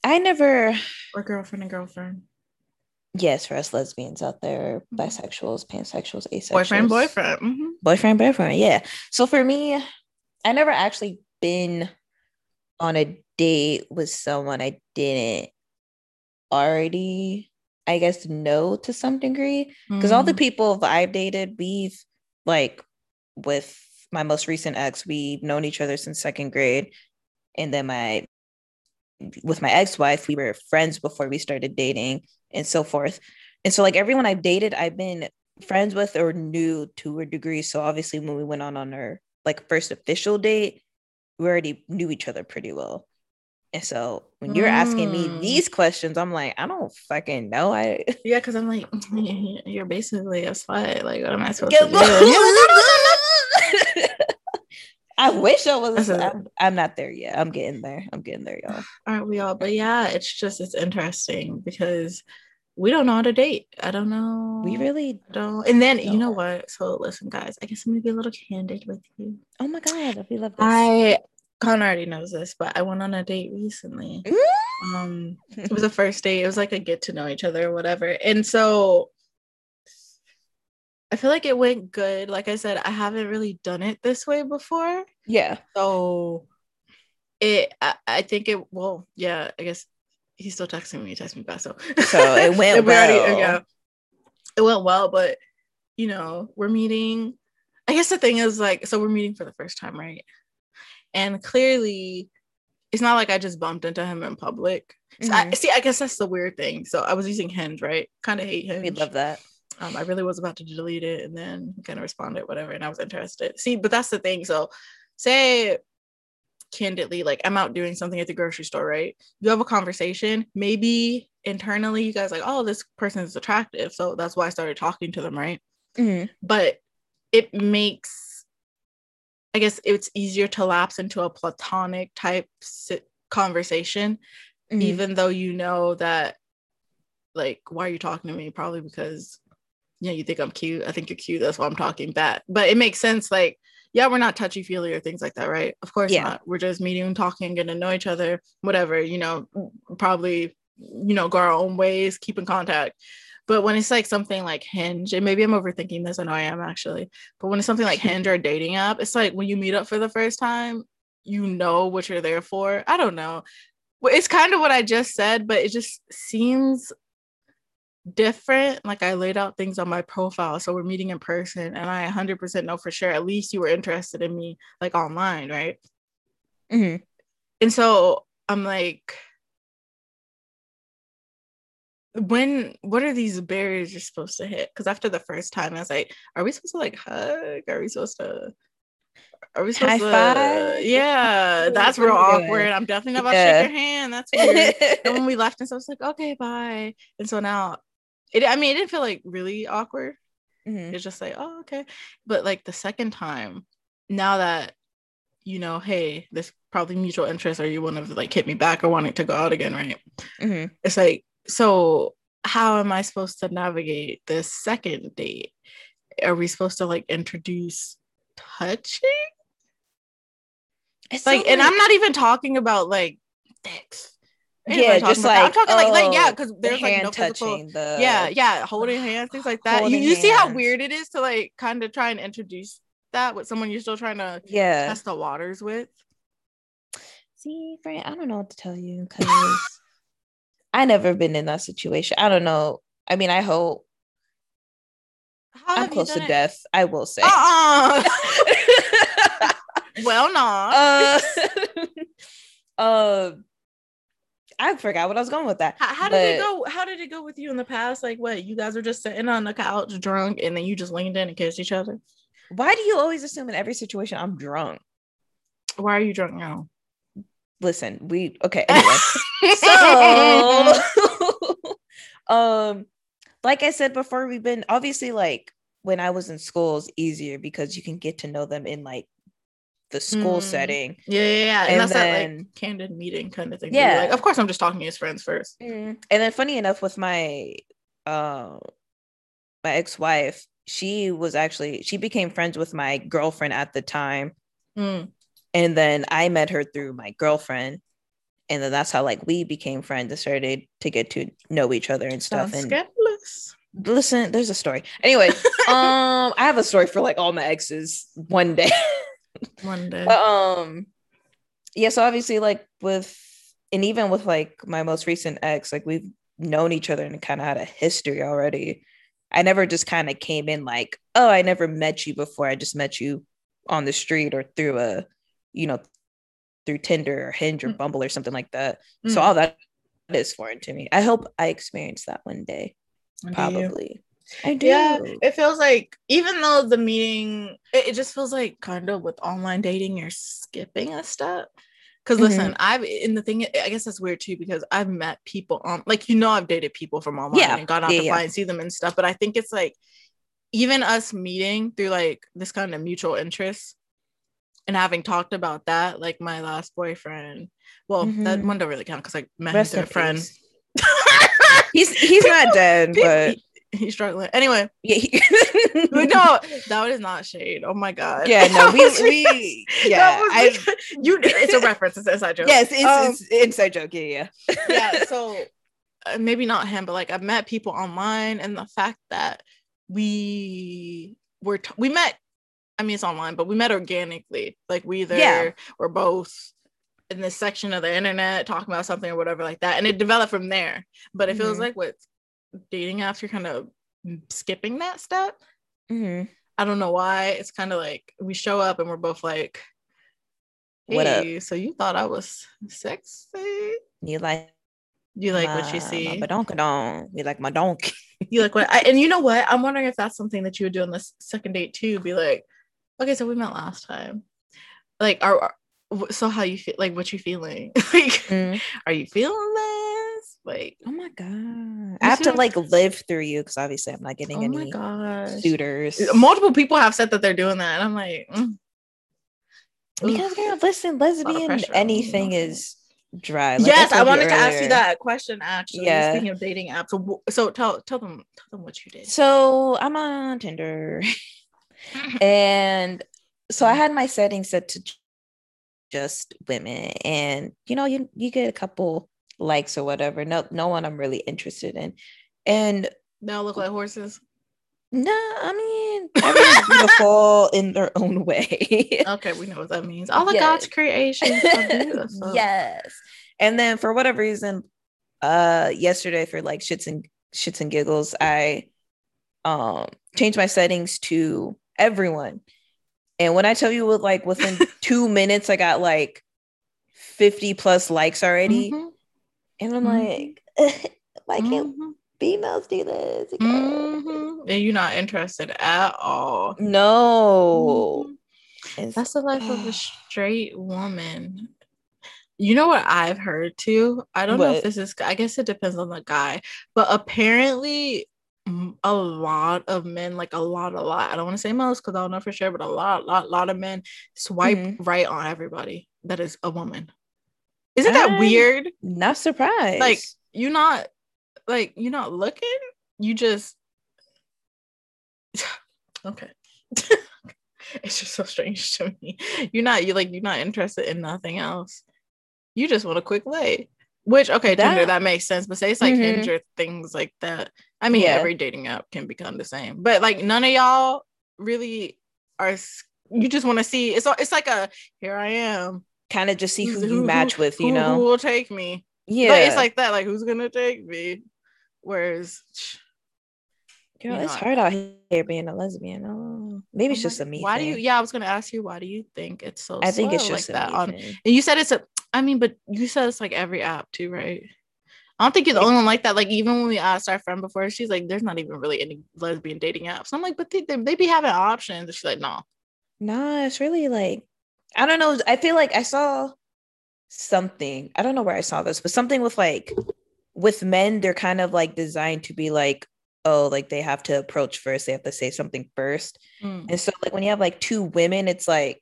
I never. or girlfriend and girlfriend. Yes, for us lesbians out there, Mhm. bisexuals, pansexuals, asexuals, Boyfriend, boyfriend. mhm. boyfriend, boyfriend. Yeah. So for me, I never actually been on a date with someone I didn't already, I guess, know to some degree. Because all the Mm. people I've dated, we've like with my most recent ex, we've known each other since second grade. And then my with my ex-wife, we were friends before we started dating and so forth. And so like everyone I've dated, I've been friends with or knew to a degree. So obviously when we went on on our like first official date, we already knew each other pretty well. And so when you're asking me Mm. these questions, I'm like, I don't fucking know. I Yeah, because I'm like, you're basically a slut. Like, what am I supposed to do? I don't wish I was. I'm, I'm not there yet. I'm getting there. I'm getting there, y'all. Aren't we all? But yeah, it's just it's interesting because we don't know how to date. I don't know. We really. don't. And then you know what? So listen, guys, I guess I'm gonna be a little candid with you. Oh my god, we love this. I Connor already knows this, but I went on a date recently. Mm. Um, it was a first date. It was like a get to know each other or whatever. And so I feel like it went good. Like I said, I haven't really done it this way before. yeah. So it I, I think it well, yeah, I guess he's still texting me, he texted me back. So So it went We already- well. yeah. It went well, but you know, we're meeting. I guess the thing is like, so we're meeting for the first time, right? And clearly it's not like I just bumped into him in public. So I, mm-hmm. see, I guess that's the weird thing. So I was using Hinge, right? Kind of hate Hinge. We love that. Um, I really was about to delete it and then kind of respond responded, whatever, and I was interested. See, but that's the thing. So, say candidly, like I'm out doing something at the grocery store, right? You have a conversation, maybe internally, you guys like, oh, this person is attractive, so that's why I started talking to them, right? Mhm. But it makes, I guess, it's easier to lapse into a platonic type sit- conversation Mhm. even though you know that like why are you talking to me probably because yeah you think i'm cute? I think you're cute. That's why i'm talking back. But it makes sense like yeah we're not touchy feely or things like that right? Of course Yeah. not. We're just meeting talking getting to know each other whatever you know probably you know go our own ways keep in contact. But when it's like something like hinge and maybe i'm overthinking this i know i am actually but when it's something like hinge or a dating app it's like when you meet up for the first time you know what you're there for. I don't know. It's kind of what I just said, but it just seems different. Like I laid out things on my profile, so we're meeting in person, and I 100% know for sure at least you were interested in me, like online, right? Mhm. And so I'm like, when what are these barriers you're supposed to hit? Because after the first time, I was like, are we supposed to like hug? Are we supposed to? Are we supposed to? Yeah, that's real awkward. I'm definitely not about Yeah. to shake your hand. That's weird. and when we left, and so I was like, okay, bye. And so now, it. I mean, it didn't feel like really awkward. Mhm. It's just like, oh, okay. But like the second time, now that you know, hey, there's probably mutual interest, or you want to like hit me back or wanting to go out again, right? Mhm. It's like, so how am I supposed to navigate this second date? Are we supposed to like introduce touching? It's Like, so and I'm not even talking about like dicks. Yeah, just that. I'm like talking like, like yeah, oh, because the there's like hand no physical touching the yeah, yeah, holding hands, things like that. You, you see how weird it is to like kind of try and introduce that with someone you're still trying to yeah. test the waters with. See, Fran, I don't know what to tell you because I never been in that situation. I don't know. I mean, I hope I'm close to it? death. I will say. Uh-uh. well, not. uh, uh, I forgot what I was going with that. how, how did it go? How did it go with you in the past? Like, what you guys were just sitting on the couch drunk, and then you just leaned in and kissed each other. Why do you always assume in every situation I'm drunk? Why are you drunk now? Listen, we okay. Anyway, so um like i said before we've been obviously like when i was in school is easier because you can get to know them in like the school Mm. setting. Yeah, yeah, yeah. And, And that's that then- like candid meeting kind of thing. Yeah. Like, of course, I'm just talking to his friends first. And then funny enough, with my uh my ex-wife, she was actually she became friends with my girlfriend at the time. Mm. And then I met her through my girlfriend. And then that's how like we became friends and started to get to know each other and stuff. Sounds and scandalous. listen, there's a story. Anyway, um, I have a story for like all my exes one day. One day. But um, yeah. So obviously, like with and even with like my most recent ex, like we've known each other and kind of had a history already. I never just kind of came in like, oh, I never met you before. I just met you on the street or through a, you know, through Tinder or Hinge or Mm. Bumble or something like that. So Mm. all that is foreign to me. I hope I experience that one day. Probably. I do. Yeah, it feels like even though the meeting, it, it just feels like kind of with online dating, you're skipping a step. Because Mhm. listen, I've in the thing, I guess that's weird too, because I've met people on, like you know, I've dated people from online Yeah, and gone out yeah, to yeah. fly and see them and stuff. But I think it's like even us meeting through like this kind of mutual interest and having talked about that, like my last boyfriend. Well, that Mhm. one don't really count because I met Rest him through a friend. He's he's not dead, but he's struggling. Anyway, yeah. He, no, that is not shade. Oh my god. Yeah, no, we we yeah. I like- you. It's a reference. It's an inside joke. yes, it's, Um, it's inside joke. Yeah, yeah. yeah. So uh, maybe not him, but like I've met people online, and the fact that we were t- we met. I mean, it's online, but we met organically. Like we either Yeah. were both in this section of the internet talking about something or whatever like that, and it developed from there. But it feels Mhm. like with dating apps, you're kind of skipping that step. Mhm. I don't know why. It's kind of like we show up and we're both like, What up? "Hey, so you thought I was sexy? You like You like what you my- see? My badonkadonk. You like my donkey. You like what? I, and you know what? I'm wondering if that's something that you would do on this second date too. Be like, okay, so we met last time. Like, are, are so how you feel? Like, what you feeling? like, Mm. are you feeling this? Like, Oh my god. I have to like live through you because obviously I'm not getting oh any gosh. suitors. Multiple people have said that they're doing that, and I'm like, mm. Because girl, listen, lesbian pressure on me, anything is dry. Like yes, I, told wanted to ask you that question actually. Yeah. Speaking of dating apps, so, so tell tell them tell them what you did. So I'm on Tinder. and so I had my settings set to just women, and you know, you you get a couple likes or whatever. No, no one I'm really interested in, and they all look like horses. no, I mean, everyone's beautiful in their own way. Okay, we know what that means. All of Yes. God's creations are beautiful. yes, and then for whatever reason, uh, yesterday for like shits and shits and giggles, I um changed my settings to everyone. And when I tell you with like within two minutes, I got like 50 plus likes already. Mhm, And I'm Mhm. like, why can't mhm, females do this? again?" mhm. And you're not interested at all. No. Mhm. That's the life of a straight woman. You know what I've heard too? I don't know if this is, I guess it depends on the guy, but apparently a lot of men, like a lot, a lot, I don't want to say most because I don't know for sure, but a lot, lot, lot of men swipe Mhm. right on everybody that is a woman. Isn't that I'm weird? not surprised. Like, you're not, like, you're not looking, you just, okay. it's just so strange to me. You're not you like you're not interested in nothing else. You just want a quick lay. Which okay, Tinder That- that makes sense, but say it's like Mhm. Hinge or things like that. I mean, Yeah. every dating app can become the same, but like none of y'all really are. You just want to see. It's it's like a here I am. Kind of just see who you match with, you who- know? who will take me. yeah. Like, it's like that. Like who's gonna take me? Whereas Girl, it's know, hard out here being a lesbian. Oh, maybe it's oh just a me. Why do you? Yeah, I was gonna ask you. Why do you think it's so? I think it's just like that on. And you said it's a, I mean, but you said it's like every app too, right? I don't think you're the only one like that. Like even when we asked our friend before, she's like, "There's not even really any lesbian dating apps." I'm like, "But they, they, they be having options." And she's like, "No." Nah, it's really like I don't know. I feel like I saw something. I don't know where I saw this, but something with like with men, they're kind of like designed to be like, oh, like they have to approach first. They have to say something first. Mm. And so like when you have like two women, it's like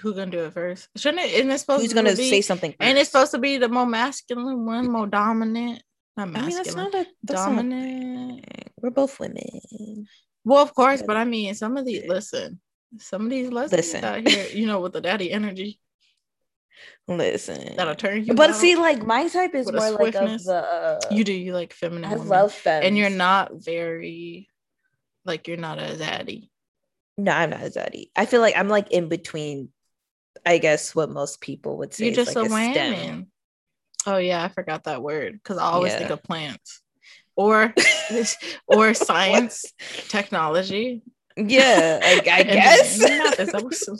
Who gonna do it first? Shouldn't it? Isn't it supposed Who's to gonna be, say something? And it's supposed to be the more masculine one, more dominant. Not I mean, that's not a that's not a dominant. thing. We're both women. Well, of course, but I mean, some of these listen, some of these lesbians Listen. out here, you know, with the daddy energy Listen, that'll turn you. but see, like my type is more like of the. Uh, you do you like feminine? I women. love them, and you're not very, like you're not a daddy. No, I'm not a zaddy. I feel like I'm like in between. I guess what most people would say. You're just like a stem. whammon. Oh yeah, I forgot that word because I always think of plants, or or science, technology. Yeah, I, I guess. so-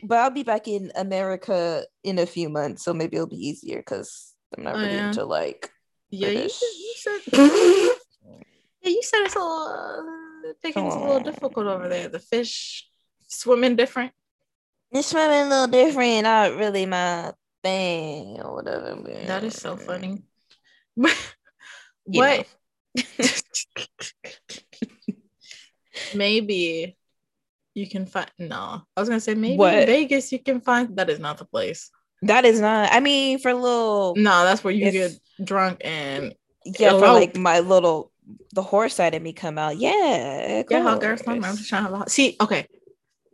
but I'll be back in America in a few months, so maybe it'll be easier because I'm not Oh, really yeah. into like. Yeah, you, said- you said. Yeah, you said it's a little. Uh, picking's a little difficult over there. The fish swimming different. It's swimming a little different, not really my thing or whatever. but- That is so funny. What? Maybe you can find. No, I was gonna say maybe in Vegas you can find. That is not the place. That is not. I mean, for a little. No, that's where you If- get drunk and yeah, for like my little the horse side of me come out. Yeah, yeah, hot of girls. I'm just trying to have a see. Okay.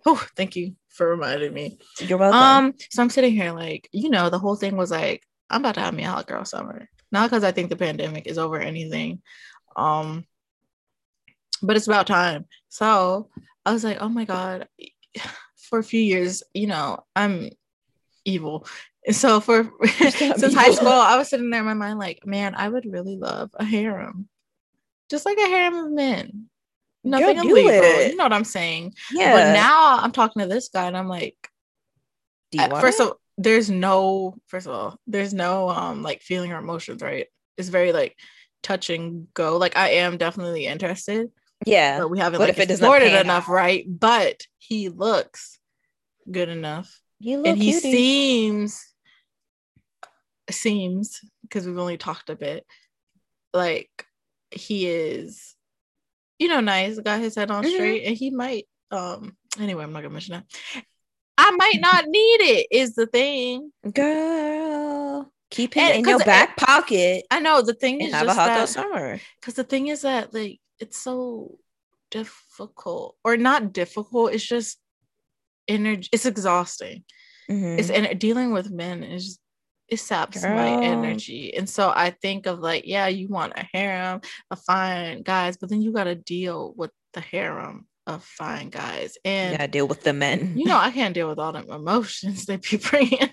Oh, thank you for reminding me. You're welcome. Um, so I'm sitting here like, you know, the whole thing was like, I'm about to have me a hot girl summer. Not because I think the pandemic is over anything. Um, but it's about time. So I was like, oh my God, for a few years, you know, I'm evil. So for since high school, I was sitting there in my mind, like, man, I would really love a harem. Just like a harem of men. Nothing illegal. it. You know what I'm saying? yeah. But now I'm talking to this guy and I'm like, Do you want first of there's no first of all, there's no um like feeling or emotions, right? It's very like touch and go. Like I am definitely interested, yeah. but we haven't But like if it explored it pan enough, out. right? But he looks good enough. You look and he cutie. seems seems because we've only talked a bit like he is you know nice got his head on Mhm. straight and he might um anyway i'm not gonna mention that i might not need it is the thing girl. Keep it And- in your back pocket i know the thing is have a hot that summer. because the thing is that like it's so difficult or not difficult it's just energy it's exhausting Mhm. it's and dealing with men is it saps my energy and so i think of like yeah you want a harem a fine guys but then you got to deal with the harem of fine guys and gotta deal with the men. you know i can't deal with all them emotions they be bringing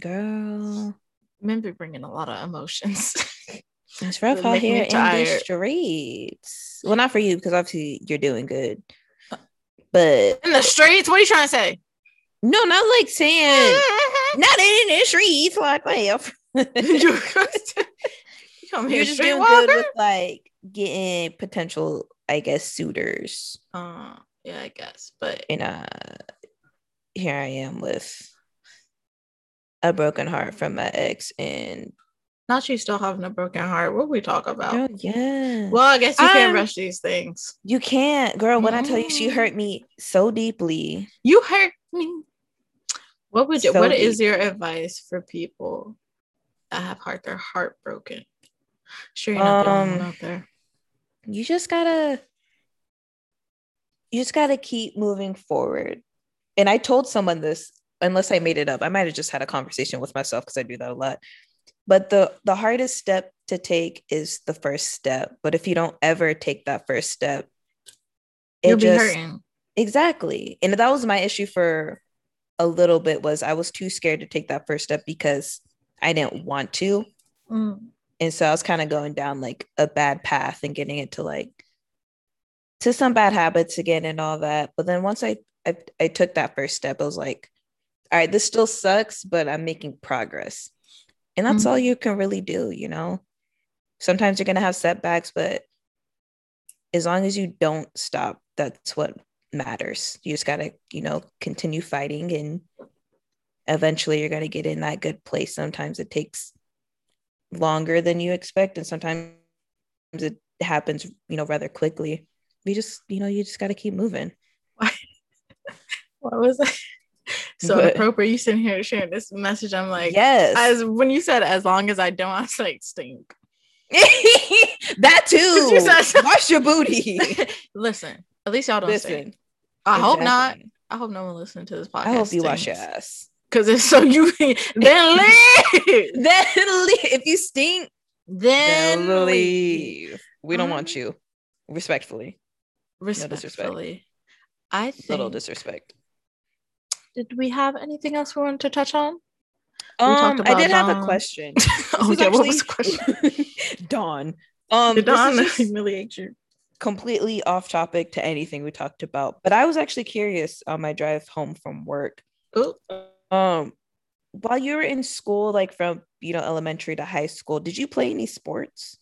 girl. men be bringing a lot of emotions It's rough out here in the streets. Well, not for you because obviously you're doing good. But in the streets what are you trying to say no, not like saying not in the streets like that. you come here You're just doing good with like getting potential, I guess, suitors. uh, yeah i guess but And uh here I am with a broken heart from my ex and not she's still having a broken heart what we talk about girl, yeah. well i guess you can't I'm- rush these things you can't, girl. When I tell you she Mm. hurt me so deeply. You hurt me. What would you, So what is deep. your advice for people that have heart their heart broken? Sure, you're not the only one Um, out there. You just gotta you just gotta keep moving forward. And i told someone this unless i made it up i might have just had a conversation with myself because i do that a lot. But the the hardest step to take is the first step. But if you don't ever take that first step it You'll be just hurting. exactly. And that was my issue for a little bit was i was too scared to take that first step because i didn't want to. Mm. And so I was kind of going down like a bad path and getting into like to some bad habits again and all that. But then once I I, I took that first step, I was like, all right, this still sucks, but I'm making progress. And that's mm-hmm. all you can really do, you know. Sometimes you're gonna have setbacks, but as long as you don't stop, that's what matters. You just gotta, you know, continue fighting and eventually you're gonna get in that good place. Sometimes it takes longer than you expect and sometimes it happens you know rather quickly you just you know you just got to keep moving What was it? So What? inappropriate. You sitting here sharing this message. I'm like, yes. as when you said as long as I don't, I was like stink. that too. You said- Wash your booty. Listen, at least y'all don't Listen. stink. I hope not. I hope no one listening to this podcast. I hope you wash your ass. Because it's so you then leave. Then leave. if you stink, then then leave. leave. We don't want Mhm. you. Respectfully. Respectfully. I think. Little disrespect. Did we have anything else we wanted to touch on? Um, I did about have a question. oh yeah, what was the question? Don. Um, Did Don humiliate you? completely off topic to anything we talked about, but I was actually curious on my drive home from work. Oh, Um, while you were in school, like from you know elementary to high school, did you play any sports?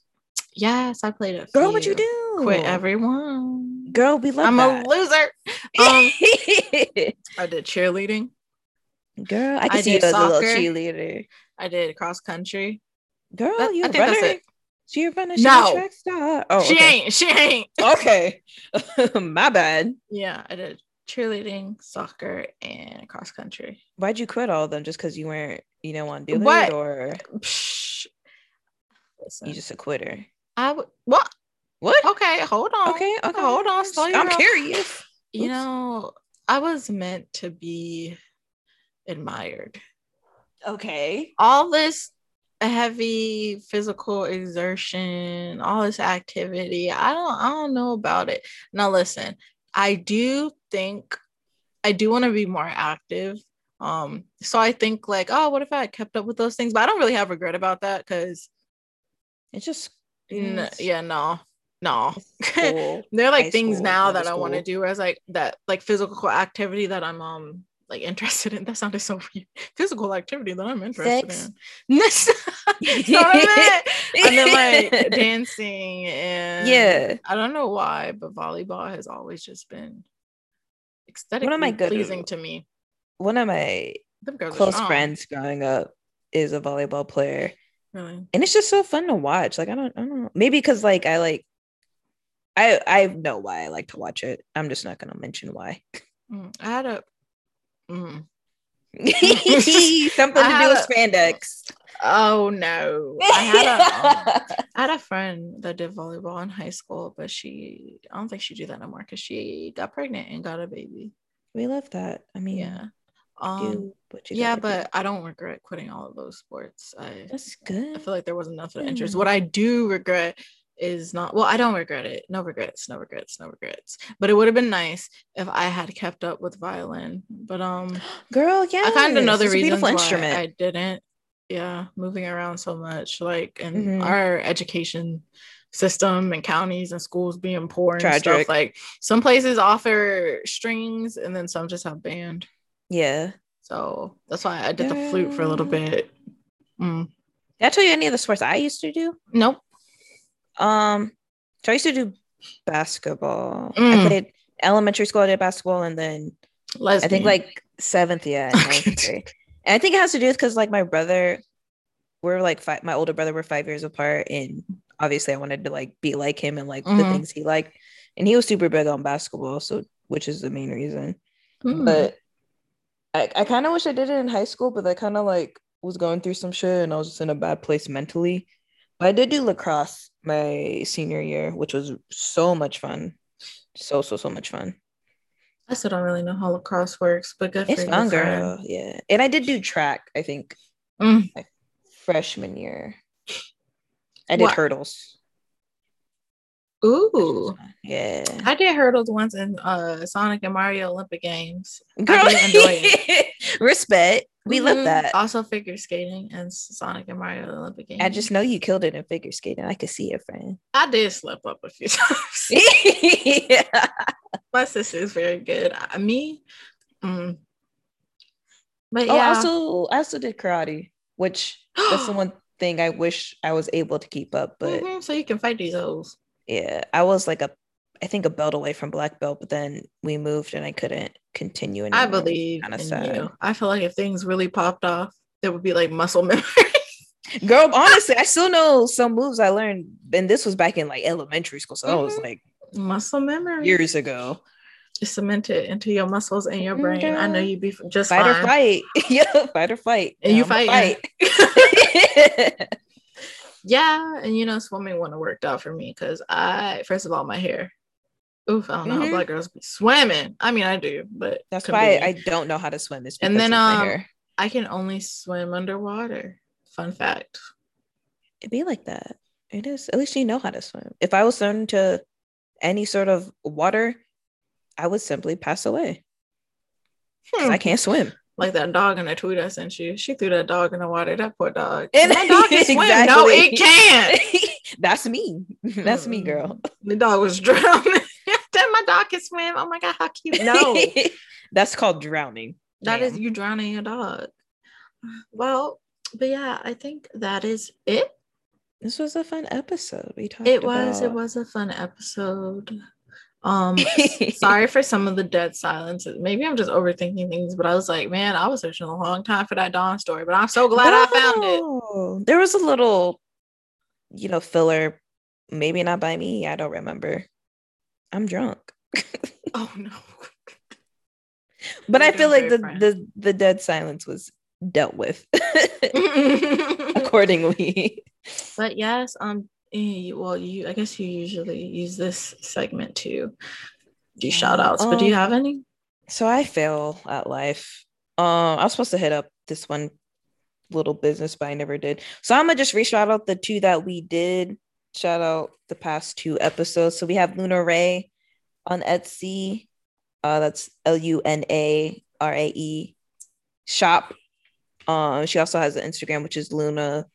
yes, I played it. Girl, what you do? Quit everyone. Girl, we love I'm that. a loser. Um, I did cheerleading. Girl, I can I see you did as a little cheerleader. I did cross country. Girl, That- you I a think that's it. She a runner? She No. a track star? Oh, she okay. ain't. She ain't. Okay, my bad. Yeah, I did cheerleading, soccer, and cross country. Why'd you quit all of them? Just because you weren't, you didn't want to do What? it, or Psh. Listen, you just a quitter? I would. What? What? Okay, hold on. Okay, okay. Hold on. Slow I'm roll. curious. You Oops. know, I was meant to be admired. Okay. All this heavy physical exertion, all this activity, I don't I don't know about it. Now listen, I do think I do want to be more active. Um, so I think like, oh, what if I had kept up with those things? But I don't really have regret about that because It's just n- yeah, no, no. They're like high things school, now that I want to school. do whereas like that like physical activity that I'm um like interested in. That sounded so weird. Physical activity that I'm interested Sex? in. That's that's what I meant. And then like dancing and Yeah. I don't know why, but volleyball has always just been aesthetically my good- pleasing to me. One of my Them girls are close friends growing up is a volleyball player, Really. and it's just so fun to watch. Like I don't, I don't know. Maybe because like I like, I I know why I like to watch it. I'm just not gonna mention why. Mm, I had a mm. Something I to do with a- spandex. Oh no. I had a um, I had a friend that did volleyball in high school, but she I don't think she do that no more because she got pregnant and got a baby. we love that. I mean, Yeah. Um you yeah, but. I don't regret quitting all of those sports. I that's good. I feel like there wasn't enough of interest. What I do regret is not well, I don't regret it. No regrets, no regrets, no regrets. But it would have been nice if I had kept up with violin. But um Girl, yeah, I kind of know the it's a reasons beautiful why instrument. I didn't. Yeah, moving around so much, like and Mhm. our education system and counties and schools being poor and Tragic. stuff. Like some places offer strings and then some just have band. yeah. So that's why I did the flute for a little bit. Mm. Did I tell you any of the sports I used to do? Nope. Um, so I used to do basketball. I Mm. played elementary school. I did basketball, and then Lesbian. I think like seventh, yeah, and ninth grade. And I think it has to do with because like my brother, we're like five. My older brother, we're five years apart, and obviously I wanted to like be like him and like the Mhm. things he liked. And he was super big on basketball, so which is the main reason. Mm. But I, I kind of wish I did it in high school, but I kind of like was going through some shit and I was just in a bad place mentally. But I did do lacrosse my senior year, which was so much fun. So, so, so much fun. I still don't really know how lacrosse works, but good It's for you, friend. Yeah. And I did do track, I think, Mm. freshman year. I did What? hurdles. Ooh. Yeah. I did hurdles once in uh Sonic and Mario Olympic Games. Girl, I enjoy it. respect. We love Mhm. that. Also figure skating and Sonic and Mario Olympic Games. I just know you killed it in figure skating. I could see it, friend. I did slip up a few times. yeah. My sister is very good. I, me, mm. but Oh, yeah. also, I also did karate, which that's the one thing I wish I was able to keep up. But Mhm, so you can fight these hoes. yeah, I was like a, I think a belt away from black belt, but then we moved and I couldn't continue anymore. I believe kinda sad. you. I feel like if things really popped off, there would be like muscle memory. Girl, honestly, I still know some moves I learned, and this was back in like elementary school, so I was mm-hmm. like muscle memory. years ago. cement it into your muscles and your brain. I know mm-hmm. you'd be just fight or fine. flight. yeah, fight or flight. And you I'ma fight. Yeah, and you know, swimming wouldn't have worked out for me because I, first of all, my hair. Oof, I don't know Mhm. how black girls be swimming. I mean, I do, but That's why I don't know how to swim. Is And then, um. I can only swim underwater. Fun fact. It'd be like that. It is. At least you know how to swim. If I was thrown into any sort of water, I would simply pass away. 'cause I Hmm. can't swim. Like that dog in the tweet I sent you. She threw that dog in the water. That poor dog. And- that dog can swim. No, it can't. That's me. That's me, girl. The dog was drowning. My dog can swim. Oh my god, how cute. No. That's called drowning. That is you drowning your dog. Well, but yeah, I think that is it. This was a fun episode. We talked. It was it was a fun episode. Um sorry for some of the dead silences. Maybe I'm just overthinking things, but I was like, man, I was searching a long time for that Don story, but I'm so glad I found it. There was a little, you know, filler. Maybe not by me. I don't remember. I'm drunk, Oh no. but I feel like the, the the dead silence was dealt with accordingly. but yes, um eh, well you I guess you usually use this segment to do shout outs, but do you Um, have any? So I fail at life. Um, I was supposed to hit up this one little business, but I never did. So I'm gonna just re-shout out the two that we did. Shout out the past two episodes. So we have Luna Rae on Etsy. Uh, that's L U N A R A E shop. Um, she also has an Instagram, which is Luna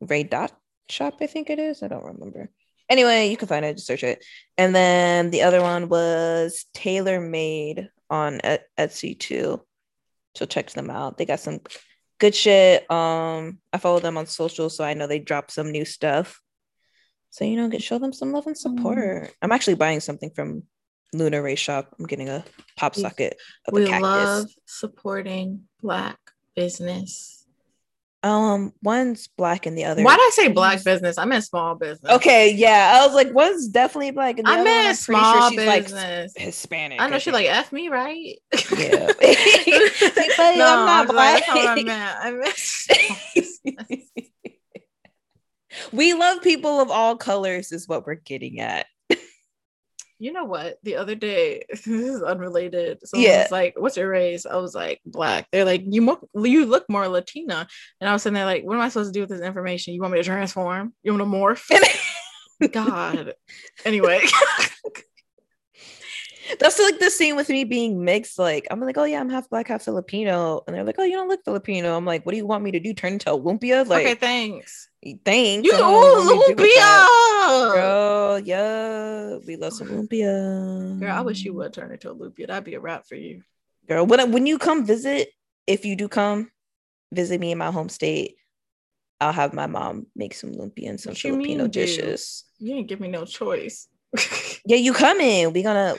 Rae dot shop. I think it is. I don't remember. Anyway, you can find it. Just search it. And then the other one was Tailor Made on Et- Etsy too. So check them out. They got some good shit. Um, I follow them on social, so I know they drop some new stuff. So you know, get show them some love and support. I'm actually buying something from Luna Rae Shop. I'm getting a pop socket of We a cactus. love supporting black business. um, one's black and the other. Why did I say black business? I meant small business. Okay, yeah, I was like, one's definitely black, and the I other one, meant I'm pretty small sure she's like business. Hispanic. I know she like F me, right? Yeah. But I'm not I'm black. not I meant. I meant small business. We love people of all colors, is what we're getting at. You know what? The other day, this is unrelated. Someone Yeah. was like, "What's your race?" I was like, "Black." They're like, "You mo- you look more Latina," and I was sitting there like, "What am I supposed to do with this information? You want me to transform? You want to morph?" God. Anyway, That's like the same with me being mixed. Like, I'm like, oh yeah, I'm half black, half Filipino. And they're like, oh, you don't look Filipino. I'm like, what do you want me to do? Turn into a lumpia? Like, okay, thanks. Thanks. You I don't know what you want me to do with that. Lumpia. Girl, yeah, we love some lumpia. Girl, I wish you would turn into a lumpia. That'd be a wrap for you. Girl, when when you come visit, if you do come visit me in my home state, I'll have my mom make some lumpia and some What you Filipino mean, dude? dishes. You didn't give me no choice. Yeah, you coming. We gonna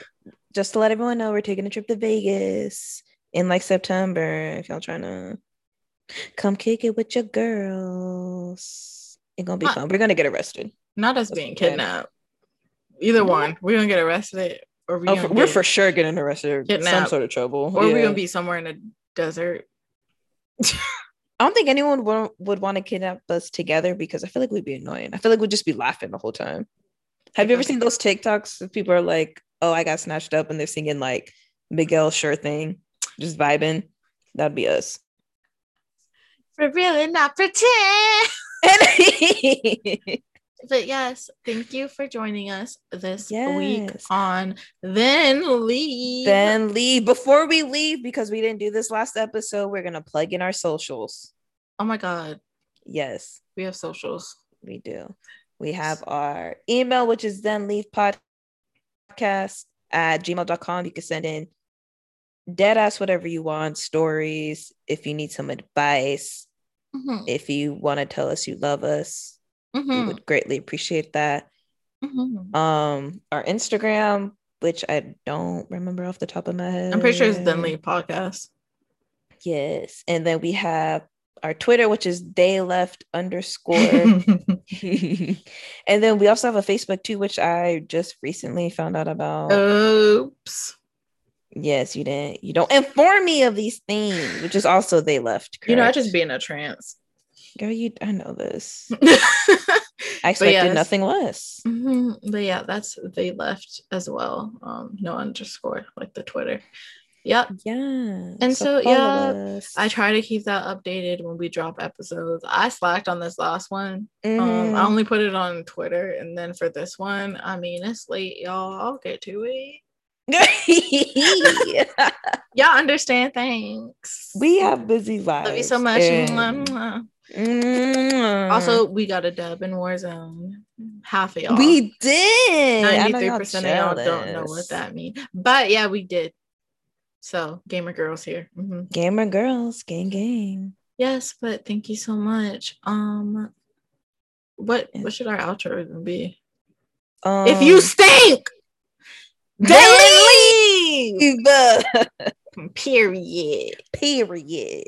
just to let everyone know we're taking a trip to Vegas in like September. If y'all trying to come kick it with your girls, it's gonna be Huh. fun. We're gonna get arrested. Not us That's being kidnapped. Either No. one. We're gonna get arrested or we Oh, we're for sure getting arrested. or Some sort of trouble. or we're gonna be somewhere in a desert. I don't think anyone would, would want to kidnap us together because I feel like we'd be annoying. I feel like we'd just be laughing the whole time. Have you ever seen those TikToks? of People are like, "Oh, I got snatched up," and they're singing like Miguel Sure thing, just vibing. That'd be us. For really not pretend. But yes, thank you for joining us this week on Then Leave. then leave before we leave because we didn't do this last episode. We're gonna plug in our socials. oh my god, Yes, we have socials. we do. We have our email, which is then leave podcast at gmail.com. You can send in dead ass whatever you want, stories, if you need some advice, Mhm, if you want to tell us you love us, we mhm, would greatly appreciate that. mhm. Um, our Instagram, which I don't remember off the top of my head. I'm pretty sure it's Leave podcast. Yes. And then we have our Twitter, which is day left underscore. and then we also have a Facebook too, which I just recently found out about. Oops. Yes, you didn't. You don't inform me of these things, which is also they left. You know, I just be in a trance. girl. You, I know this. I expected yes. nothing less. Mhm, But yeah, that's they left as well. Um, no underscore like the Twitter. Yep. Yeah. And so, follow yeah, us. I try to keep that updated when we drop episodes. I slacked on this last one. Um, Mhm. I only put it on Twitter, and then for this one, I mean, it's late, y'all. I'll get to it. Y'all understand? Thanks. we have busy lives. love you so much. and- Mwah, mwah. Mwah. Also, we got a dub in Warzone. Half of y'all. we did. 93% of y'all don't know what that means, but yeah, we did. So, gamer girls here. Mhm. Gamer girls, gang, gang. Yes, but thank you so much. Um, what what should our outro even be? Um, if you stink, leave. Period. Period.